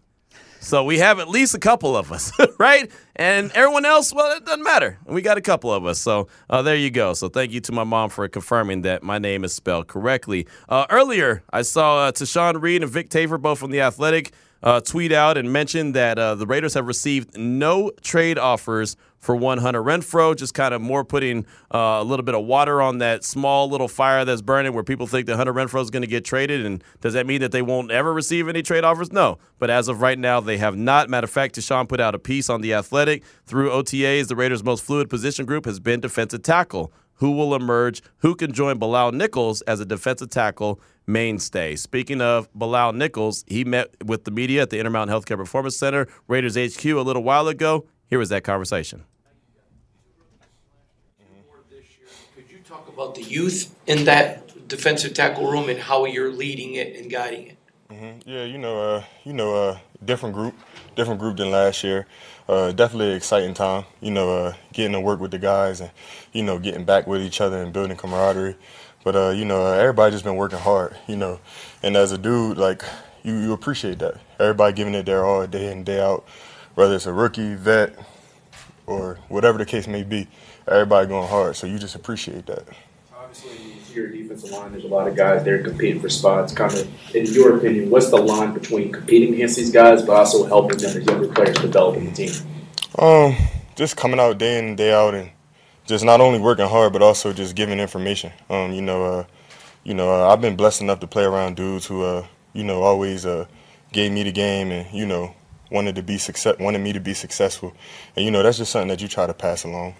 So we have at least a couple of us, right? And everyone else, well, it doesn't matter. We got a couple of us. So uh, there you go. So thank you to my mom for confirming that my name is spelled correctly. Uh, earlier, I saw uh, Tashan Reed and Vic Tafur, both from The Athletic, uh, tweet out and mention that uh, the Raiders have received no trade offers for one Hunter Renfrow. Just kind of more putting uh, a little bit of water on that small little fire that's burning where people think that Hunter Renfrow is going to get traded. And does that mean that they won't ever receive any trade offers? No. But as of right now, they have not. Matter of fact, Deshaun put out a piece on The Athletic. Through OTAs, the Raiders' most fluid position group has been defensive tackle. Who will emerge? Who can join Bilal Nichols as a defensive tackle mainstay? Speaking of Bilal Nichols, he met with the media at the Intermountain Healthcare Performance Center, Raiders HQ, a little while ago. Here was that conversation. Could you talk about the youth in that defensive tackle room and how you're leading it and guiding it? Yeah, you know, uh, you know, uh, different group. different group than last year. Uh, definitely exciting time. You know, uh, getting to work with the guys and you know getting back with each other and building camaraderie. But uh, you know, everybody just been working hard. You know, and as a dude, like you, you appreciate that. Everybody giving it their all day in day out, whether it's a rookie, vet, or whatever the case may be. Everybody going hard, so you just appreciate that. Obviously, your defensive line, there's a lot of guys there competing for spots. Kind of, in your opinion, what's the line between competing against these guys, but also helping them as younger players develop in the team? Um, just coming out day in and day out, and just not only working hard, but also just giving information. Um, you know, uh, you know, uh, I've been blessed enough to play around dudes who, uh, you know, always uh, gave me the game, and you know, wanted to be success, wanted me to be successful, and you know, that's just something that you try to pass along.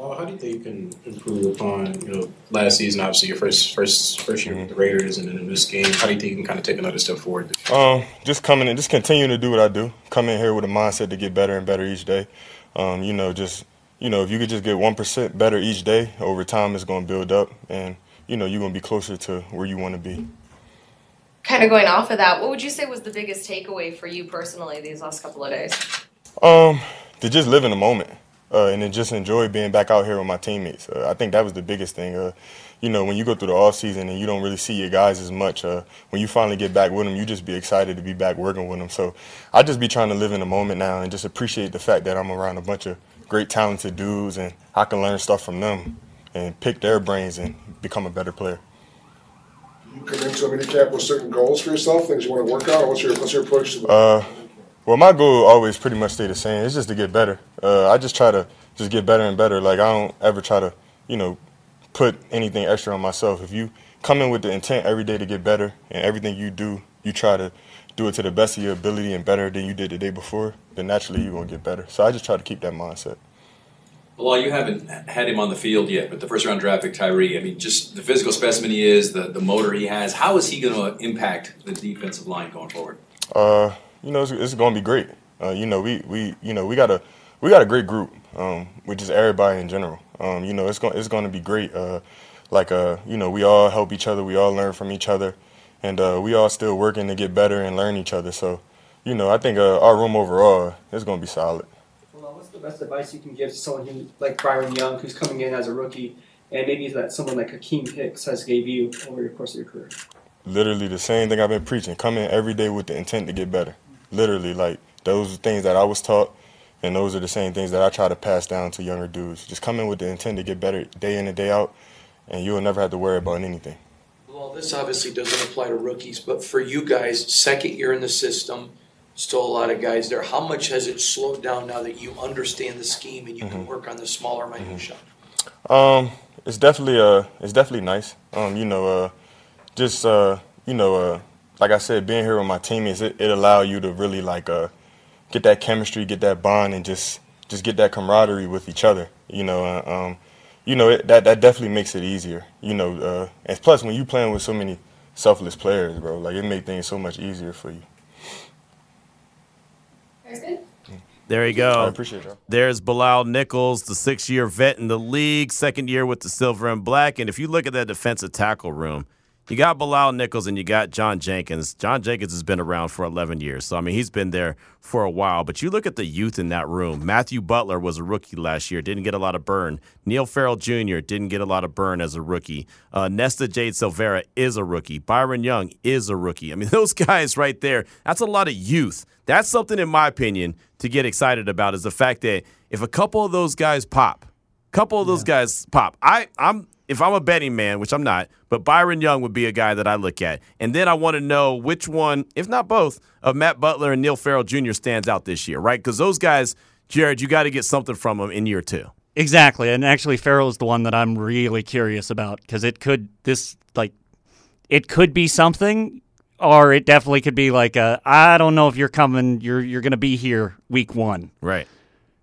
Well, how do you think you can improve upon, you know, last season, obviously your first first first year with the Raiders and then in this game? How do you think you can kind of take another step forward? Um, just coming in, just continuing to do what I do. Come in here with a mindset to get better and better each day. Um, you know, just you know, if you could just get one percent better each day, over time it's going to build up, and you know, you're going to be closer to where you want to be. Kind of going off of that, what would you say was the biggest takeaway for you personally these last couple of days? Um, to just live in the moment uh, and then just enjoy being back out here with my teammates. Uh, I think that was the biggest thing. Uh, you know, when you go through the off season and you don't really see your guys as much, uh, when you finally get back with them, you just be excited to be back working with them. So I just be trying to live in the moment now and just appreciate the fact that I'm around a bunch of great, talented dudes and I can learn stuff from them and pick their brains and become a better player. You come into a mini camp with certain goals for yourself, things you want to work on. What's your what's your approach to that? Well, my goal always pretty much stay the same. It's just to get better. Uh, I just try to just get better and better. Like I don't ever try to, you know, put anything extra on myself. If you come in with the intent every day to get better, and everything you do, you try to do it to the best of your ability and better than you did the day before, then naturally you're gonna get better. So I just try to keep that mindset. Well, you haven't had him on the field yet, but the first round draft pick Tyree, I mean, just the physical specimen he is, the, the motor he has, how is he going to impact the defensive line going forward? Uh, you know, it's, it's going to be great. Uh, you know, we, we you know we got a we got a great group, um, which is everybody in general. Um, you know, it's going it's going to be great. Uh, like uh, you know, we all help each other, we all learn from each other, and uh, we all still working to get better and learn each other. So, you know, I think uh, our room overall is going to be solid. Well, what's the best advice you can give to someone who, like Byron Young, who's coming in as a rookie, and maybe that someone like Akiem Hicks has gave you over the course of your career? Literally the same thing I've been preaching. Come in every day with the intent to get better. Literally, like those are things that I was taught, and those are the same things that I try to pass down to younger dudes. Just come in with the intent to get better day in and day out, and you'll never have to worry about anything. Well, this obviously doesn't apply to rookies, but for you guys, second year in the system, still a lot of guys there. How much has it slowed down now that you understand the scheme and you can work on the smaller minutia? Um, it's definitely uh, it's definitely nice. Um, you know, uh, just uh, you know, uh, like I said, being here with my teammates, it, it allow you to really like uh, get that chemistry, get that bond, and just just get that camaraderie with each other. You know, uh, um, you know it, that that definitely makes it easier. You know, uh, and plus when you playing with so many selfless players, bro, like it make things so much easier for you. There you go. I appreciate y'all. There's Bilal Nichols, the six year vet in the league, second year with the silver and black. And if you look at that defensive tackle room, you got Bilal Nichols and you got John Jenkins. John Jenkins has been around for 11 years. So, I mean, he's been there for a while. But you look at the youth in that room. Matthew Butler was a rookie last year, didn't get a lot of burn. Neil Farrell Jr. didn't get a lot of burn as a rookie. Uh, Nesta Jade Silvera is a rookie. Byron Young is a rookie. I mean, those guys right there, that's a lot of youth. That's something, in my opinion, to get excited about is the fact that if a couple of those guys pop, couple of those guys pop, I, I'm if I'm a betting man, which I'm not, but Byron Young would be a guy that I look at. And then I want to know which one, if not both, of Matt Butler and Neil Farrell Jr. stands out this year, right? Because those guys, Jered, you got to get something from them in year two. Exactly, and actually, Farrell is the one that I'm really curious about because it could this like it could be something, or it definitely could be like a I don't know if you're coming, you're you're going to be here week one, right?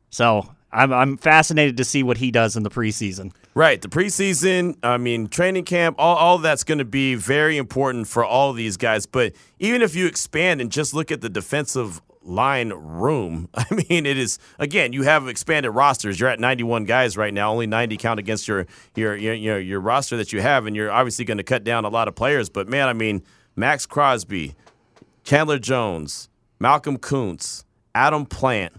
So I'm I'm fascinated to see what he does in the preseason. Right. The preseason, I mean, training camp, all, all that's going to be very important for all these guys. But even if you expand and just look at the defensive line room, I mean, it is, again, you have expanded rosters. You're at 91 guys right now. Only 90 count against your, your, your, your, your roster that you have. And you're obviously going to cut down a lot of players. But man, I mean, Maxx Crosby, Chandler Jones, Malcolm Koonce, Adam Plant,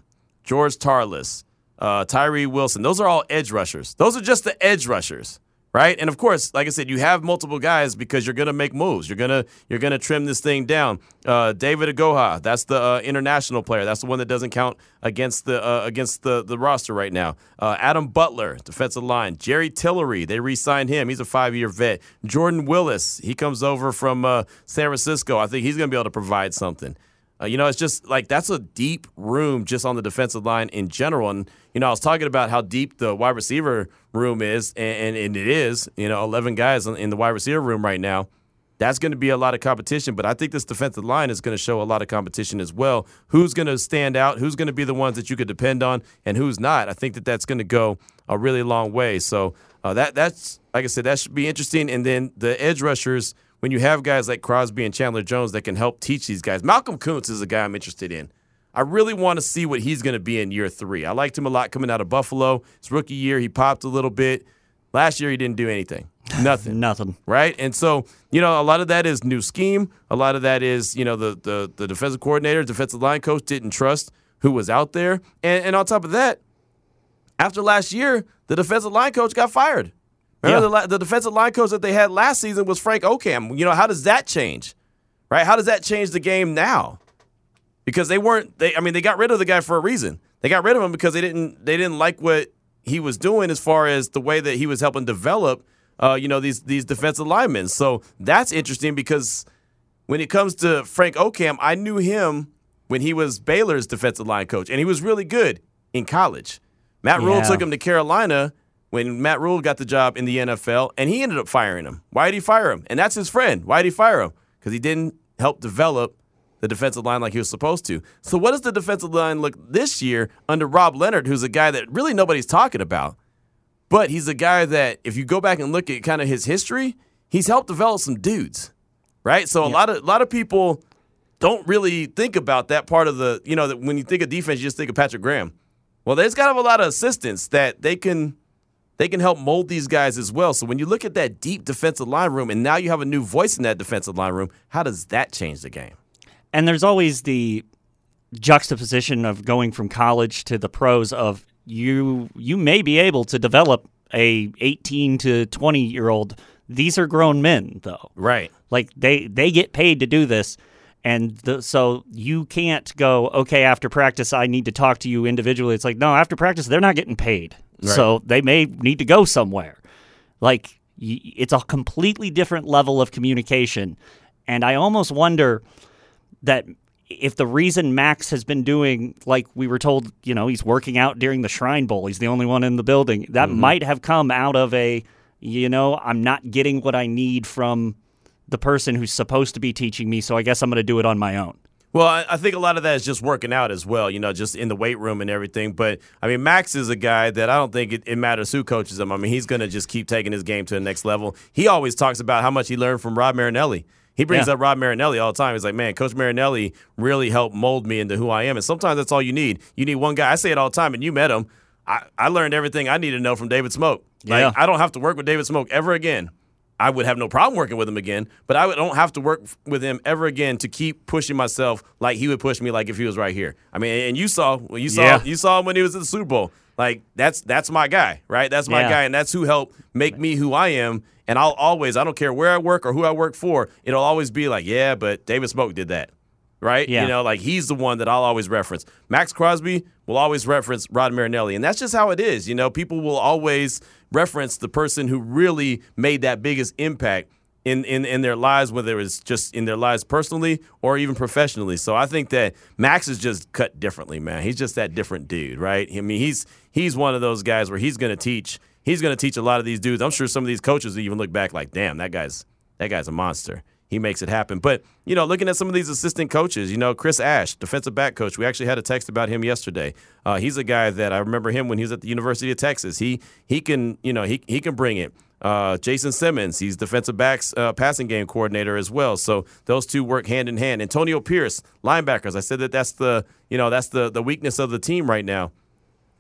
George Tarlas, uh, Tyree Wilson. Those are all edge rushers. Those are just the edge rushers, right? And of course, like I said, you have multiple guys because you're gonna make moves. You're gonna you're gonna trim this thing down. Uh, David Agoha, that's the uh, international player. That's the one that doesn't count against the uh, against the the roster right now. Uh, Adam Butler, defensive line. Jerry Tillery, they re-signed him. He's a five-year vet. Jordan Willis, he comes over from uh, San Francisco. I think he's gonna be able to provide something. You know, it's just like that's a deep room just on the defensive line in general. And, you know, I was talking about how deep the wide receiver room is, and, and it is, you know, 11 guys in the wide receiver room right now. That's going to be a lot of competition, but I think this defensive line is going to show a lot of competition as well. Who's going to stand out? Who's going to be the ones that you could depend on, and who's not? I think that that's going to go a really long way. So uh, that that's like I said, that should be interesting. And then the edge rushers – when you have guys like Crosby and Chandler Jones that can help teach these guys. Malcolm Koonce is a guy I'm interested in. I really want to see what he's going to be in year three. I liked him a lot coming out of Buffalo. His rookie year, he popped a little bit. Last year, he didn't do anything. Nothing. Nothing. Right? And so, you know, a lot of that is new scheme. A lot of that is, you know, the the, the defensive coordinator, defensive line coach didn't trust who was out there. And, and on top of that, after last year, the defensive line coach got fired. Remember yeah. the, the defensive line coach that they had last season was Frank Okam. You know, how does that change? Right? How does that change the game now? Because they weren't they I mean, they got rid of the guy for a reason. They got rid of him because they didn't they didn't like what he was doing as far as the way that he was helping develop uh, you know, these these defensive linemen. So that's interesting because when it comes to Frank Okam, I knew him when he was Baylor's defensive line coach, and he was really good in college. Matt Rhule took him to Carolina when Matt Rhule got the job in the NFL, and he ended up firing him. Why did he fire him? And that's his friend. Why did he fire him? Because he didn't help develop the defensive line like he was supposed to. So, what does the defensive line look this year under Rob Leonard, who's a guy that really nobody's talking about? But he's a guy that, if you go back and look at kind of his history, he's helped develop some dudes, right? So, yeah. a lot of a lot of people don't really think about that part of the, you know, that when you think of defense, you just think of Patrick Graham. Well, there's got to have a lot of assistants that they can they can help mold these guys as well. So when you look at that deep defensive line room and now you have a new voice in that defensive line room, how does that change the game? And there's always the juxtaposition of going from college to the pros of you you may be able to develop a 18 to 20 year old these are grown men though right like they they get paid to do this and the, so you can't go okay after practice i need to talk to you individually it's like no after practice they're not getting paid Right. So they may need to go somewhere. Like it's a completely different level of communication. And I almost wonder that if the reason Maxx has been doing, like we were told, you know, he's working out during the Shrine Bowl, he's the only one in the building, that mm-hmm. might have come out of a, you know, I'm not getting what I need from the person who's supposed to be teaching me, so I guess I'm going to do it on my own. Well, I think a lot of that is just working out as well, you know, just in the weight room and everything. But I mean, Maxx is a guy that I don't think it, it matters who coaches him. I mean, he's going to just keep taking his game to the next level. He always talks about how much he learned from Rod Marinelli. He brings yeah. up Rod Marinelli all the time. He's like, man, Coach Marinelli really helped mold me into who I am. And sometimes that's all you need. You need one guy. I say it all the time, and you met him. I, I learned everything I need to know from David Smoke. Like, yeah. I don't have to work with David Smoke ever again. I would have no problem working with him again, but I don't have to work with him ever again to keep pushing myself like he would push me like if he was right here. I mean, and you saw you saw yeah. you saw him when he was in the Super Bowl. Like that's that's my guy, right? That's my yeah. guy, and that's who helped make me who I am. And I'll always, I don't care where I work or who I work for, it'll always be like, yeah, but David Smoke did that right? Yeah. You know, like he's the one that I'll always reference. Maxx Crosby will always reference Rod Marinelli, and that's just how it is. You know, people will always reference the person who really made that biggest impact in, in, in their lives, whether it's just in their lives personally or even professionally. So I think that Maxx is just cut differently, man. He's just that different dude, right? I mean, he's he's one of those guys where he's going to teach. He's going to teach a lot of these dudes. I'm sure some of these coaches even look back like, damn, that guy's that guy's a monster he makes it happen. But, you know, looking at some of these assistant coaches, you know, Chris Ash, defensive back coach, we actually had a text about him yesterday. Uh, he's a guy that I remember him when he was at the University of Texas. He he can, you know, he, he can bring it. Uh, Jason Simmons, he's defensive backs uh, passing game coordinator as well. So those two work hand in hand. Antonio Pierce, linebackers. I said that that's the you know that's the the weakness of the team right now.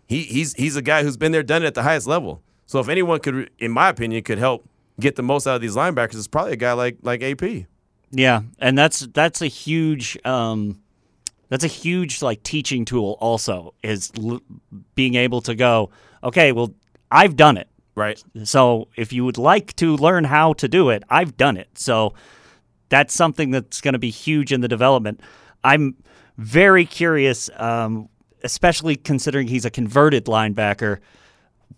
He he's he's a guy who's been there, done it at the highest level. So if anyone could, in my opinion, could help get the most out of these linebackers is probably a guy like like AP. Yeah, and that's that's a huge um, That's a huge like teaching tool. Also, is l- being able to go, okay, well, I've done it. Right. So if you would like to learn how to do it, I've done it. So that's something that's going to be huge in the development. I'm very curious, um, especially considering he's a converted linebacker,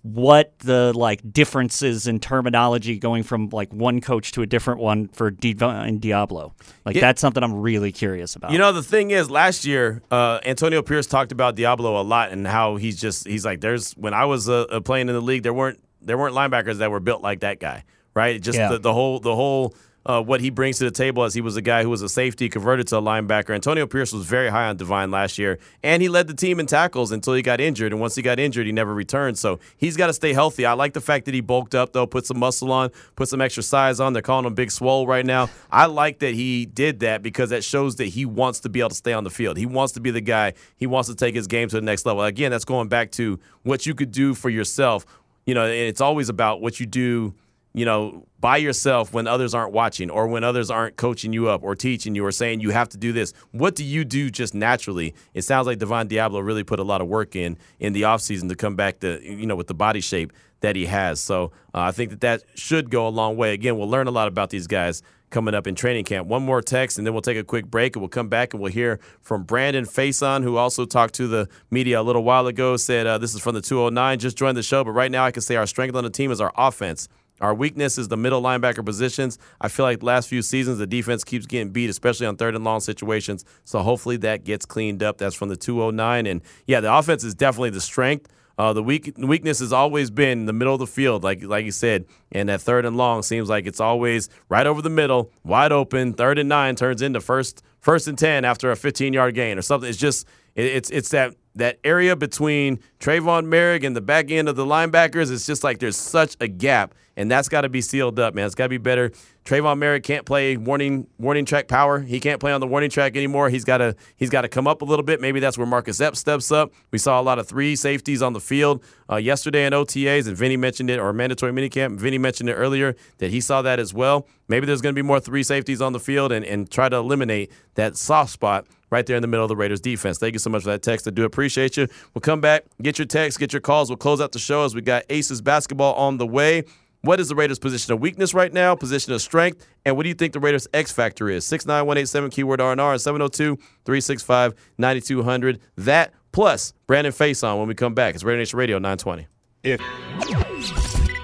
what the like differences in terminology going from like one coach to a different one for Divine Deablo. Like Yeah. that's something I'm really curious about. You know, the thing is, last year, uh, Antonio Pierce talked about Deablo a lot and how he's just he's like, there's when I was uh, uh, playing in the league, there weren't there weren't linebackers that were built like that guy, right? Just Yeah. the, the whole the whole. Uh, what he brings to the table as he was a guy who was a safety converted to a linebacker. Antonio Pierce was very high on Divine last year, and he led the team in tackles until he got injured. And once he got injured, he never returned. So he's got to stay healthy. I like the fact that he bulked up, though, put some muscle on, put some extra size on. They're calling him Big Swole right now. I like that he did that because that shows that he wants to be able to stay on the field. He wants to be the guy. He wants to take his game to the next level. Again, that's going back to what you could do for yourself. You know, it's always about what you do you know, by yourself when others aren't watching or when others aren't coaching you up or teaching you or saying you have to do this. What do you do just naturally? It sounds like Devon Deablo really put a lot of work in in the offseason to come back to, you know, with the body shape that he has. So uh, I think that that should go a long way. Again, we'll learn a lot about these guys coming up in training camp. One more text, and then we'll take a quick break, and we'll come back and we'll hear from Brandon Facyson, who also talked to the media a little while ago. Said uh, this is from the 209, just joined the show, but right now I can say our strength on the team is our offense. Our weakness is the middle linebacker positions. I feel like last few seasons the defense keeps getting beat, especially on third and long situations. So hopefully that gets cleaned up. That's from the 209. And yeah, the offense is definitely the strength. Uh, the weak, weakness has always been the middle of the field, like like you said, and that third and long seems like it's always right over the middle, wide open. Third and nine turns into first first and ten after a 15 yard gain or something. It's just it, it's it's that that area between Tre'von Moehrig and the back end of the linebackers. It's just like there's such a gap, and that's got to be sealed up, man. It's got to be better. Tre'von Moehrig can't play warning warning track power. He can't play on the warning track anymore. He's got to he's got to come up a little bit. Maybe that's where Marcus Epps steps up. We saw a lot of three safeties on the field uh, yesterday in OTAs, and Vinny mentioned it, or mandatory minicamp. Vinny mentioned it earlier that he saw that as well. Maybe there's going to be more three safeties on the field and, and try to eliminate that soft spot right there in the middle of the Raiders defense. Thank you so much for that text. I do appreciate you. We'll come back, get your texts, get your calls. We'll close out the show as we got Aces basketball on the way. What is the Raiders' position of weakness right now, position of strength, and what do you think the Raiders' X factor is? 69187 keyword R&R 702-365-9200. That plus Brandon Facyson when we come back. It's Raider Nation Radio 920. If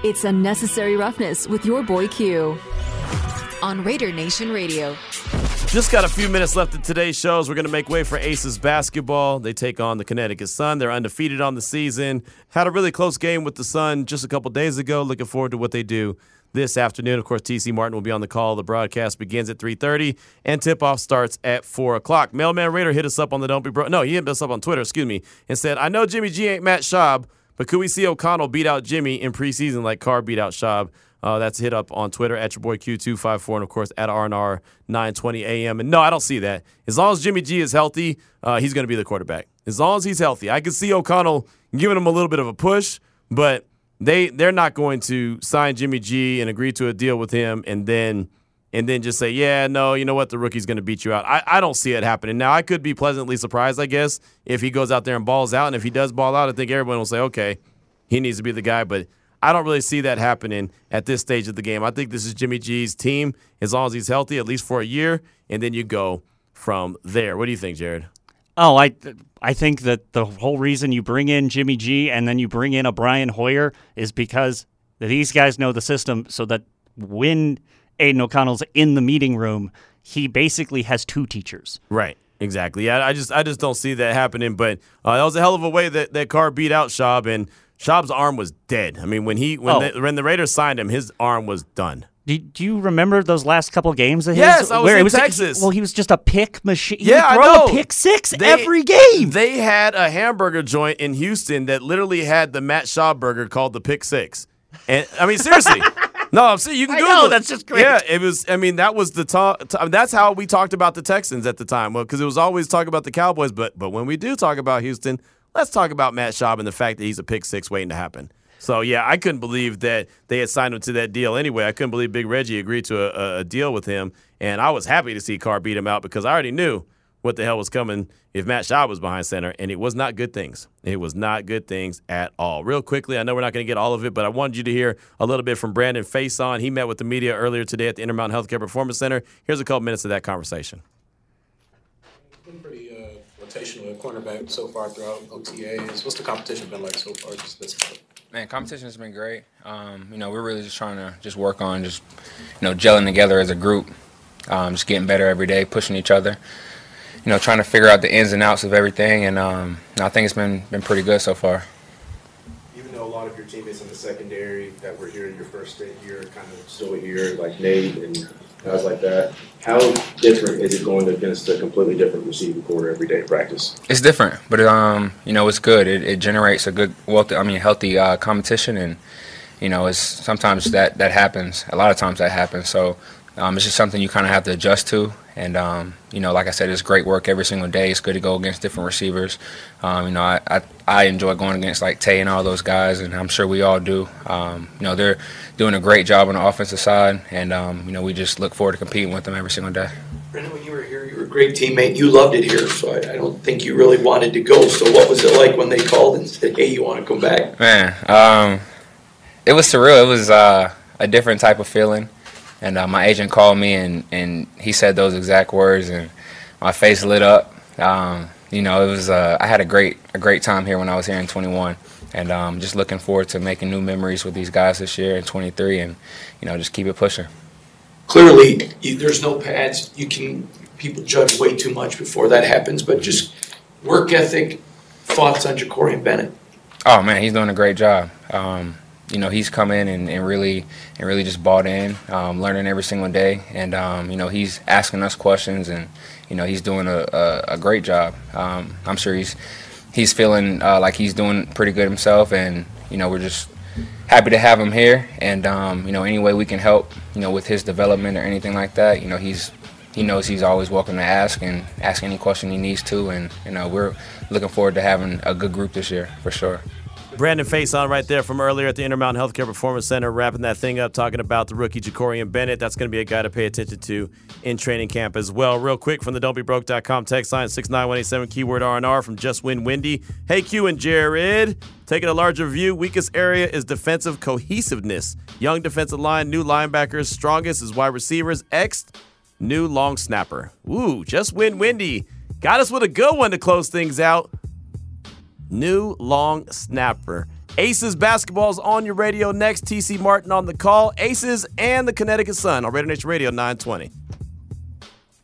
It's unnecessary roughness with your boy Q on Raider Nation Radio. Just got a few minutes left in today's shows. We're going to make way for Aces basketball. They take on the Connecticut Sun. They're undefeated on the season. Had a really close game with the Sun just a couple days ago. Looking forward to what they do this afternoon. Of course, TC Martin will be on the call. The broadcast begins at 3.30, and tip-off starts at 4 o'clock. Mailman Raider hit us up on the Don't Be Bro. No, he hit us up on Twitter, excuse me, and said, I know Jimmy G ain't Matt Schaub, but could we see O'Connell beat out Jimmy in preseason like Carr beat out Schaub? Uh, that's hit up on Twitter at your boy Q254 and of course at RNR 920 AM. And no, I don't see that. As long as Jimmy G is healthy, uh, he's going to be the quarterback. As long as he's healthy, I can see O'Connell giving him a little bit of a push, but they they're not going to sign Jimmy G and agree to a deal with him and then and then just say, yeah, no, you know what, the rookie's going to beat you out. I, I don't see it happening. Now I could be pleasantly surprised, I guess, if he goes out there and balls out, and if he does ball out, I think everyone will say, okay, he needs to be the guy, but. I don't really see that happening at this stage of the game. I think this is Jimmy G's team as long as he's healthy, at least for a year, and then you go from there. What do you think, Jered? Oh, I I think that the whole reason you bring in Jimmy G and then you bring in a Brian Hoyer is because these guys know the system, so that when Aidan O'Connell's in the meeting room, he basically has two teachers. Right. Exactly. Yeah, I just I just don't see that happening. But uh, that was a hell of a way that that Carr beat out Schaub, and Schaub's arm was dead. I mean, when he when, Oh. the, when the Raiders signed him, his arm was done. Do, do you remember those last couple games of his? Yes, I was where in was Texas. well, he was just a pick machine. He Yeah, I know. a pick six They- every game. They had a hamburger joint in Houston that literally had the Matt Schaub burger called the Pick Six. And I mean, seriously. No, I'm saying you can I Google know, that's just great. Yeah, it was. I mean, that was the talk. That's how we talked about the Texans at the time. Well, because it was always talk about the Cowboys, but but when we do talk about Houston, let's talk about Matt Schaub and the fact that he's a pick six waiting to happen. So yeah, I couldn't believe that they had signed him to that deal anyway. I couldn't believe Big Reggie agreed to a, a, deal with him, and I was happy to see Carr beat him out because I already knew what the hell was coming if Matt Schaub was behind center, and it was not good things. It was not good things at all. Real quickly, I know we're not going to get all of it, but I wanted you to hear a little bit from Brandon Facyson. He met with the media earlier today at the Intermountain Healthcare Performance Center. Here's a couple minutes of that conversation. Been pretty uh, rotational cornerback so far throughout OTAs. What's the competition been like so far? Just this month? Man, competition has been great. Um, you know, we're really just trying to just work on just, you know, gelling together as a group, um, just getting better every day, pushing each other. You know, trying to figure out the ins and outs of everything, and um, I think it's been been pretty good so far. Even though a lot of your teammates in the secondary that were here in your first stint here, kind of still here, like Nate and guys like that, how different is it going against a completely different receiving quarter every day in practice? It's different, but um, you know, it's good. It, it generates a good, wealthy, I mean, healthy uh, competition, and you know, it's sometimes that that happens. A lot of times that happens. So um, it's just something you kind of have to adjust to. And um, you know, like I said, it's great work every single day. It's good to go against different receivers. Um, you know, I, I, I enjoy going against like Tay and all those guys, and I'm sure we all do. Um, you know, they're doing a great job on the offensive side, and um, you know, we just look forward to competing with them every single day. Brendan, when you were here, you were a great teammate. You loved it here, so I, I don't think you really wanted to go. So what was it like when they called and said, "Hey, you want to come back"? Man, um, it was surreal. It was uh, a different type of feeling. And uh, my agent called me and, and he said those exact words, and my face lit up. Um, you know, it was uh, I had a great a great time here when I was here in 21, and um, just looking forward to making new memories with these guys this year in 23, and you know, just keep it pushing. Clearly, there's no pads. You can people judge way too much before that happens, but just work ethic. Thoughts on Jakorian Bennett? Oh man, he's doing a great job. Um, you know, he's come in and, and really and really just bought in, um, learning every single day, and um, you know, he's asking us questions, and you know, he's doing a, a, a great job. Um, I'm sure he's he's feeling uh, like he's doing pretty good himself, and you know, we're just happy to have him here, and um, you know, any way we can help, you know, with his development or anything like that, you know, he's he knows he's always welcome to ask and ask any question he needs to, and you know, we're looking forward to having a good group this year for sure. Brandon Facyson right there from earlier at the Intermountain Healthcare Performance Center, wrapping that thing up, talking about the rookie Jakorian Bennett. That's going to be a guy to pay attention to in training camp as well. Real quick from the don'tbebroke.com text line 69187 keyword R&R from Just Win Windy. Hey Q and Jered, taking a larger view, weakest area is defensive cohesiveness. Young defensive line, new linebackers, strongest is wide receivers, X, new long snapper. Ooh, Just Win Windy. Got us with a good one to close things out new long snapper. Aces basketball's on your radio next. TC Martin on the call. Aces and the Connecticut Sun on Raider Nation Radio 920.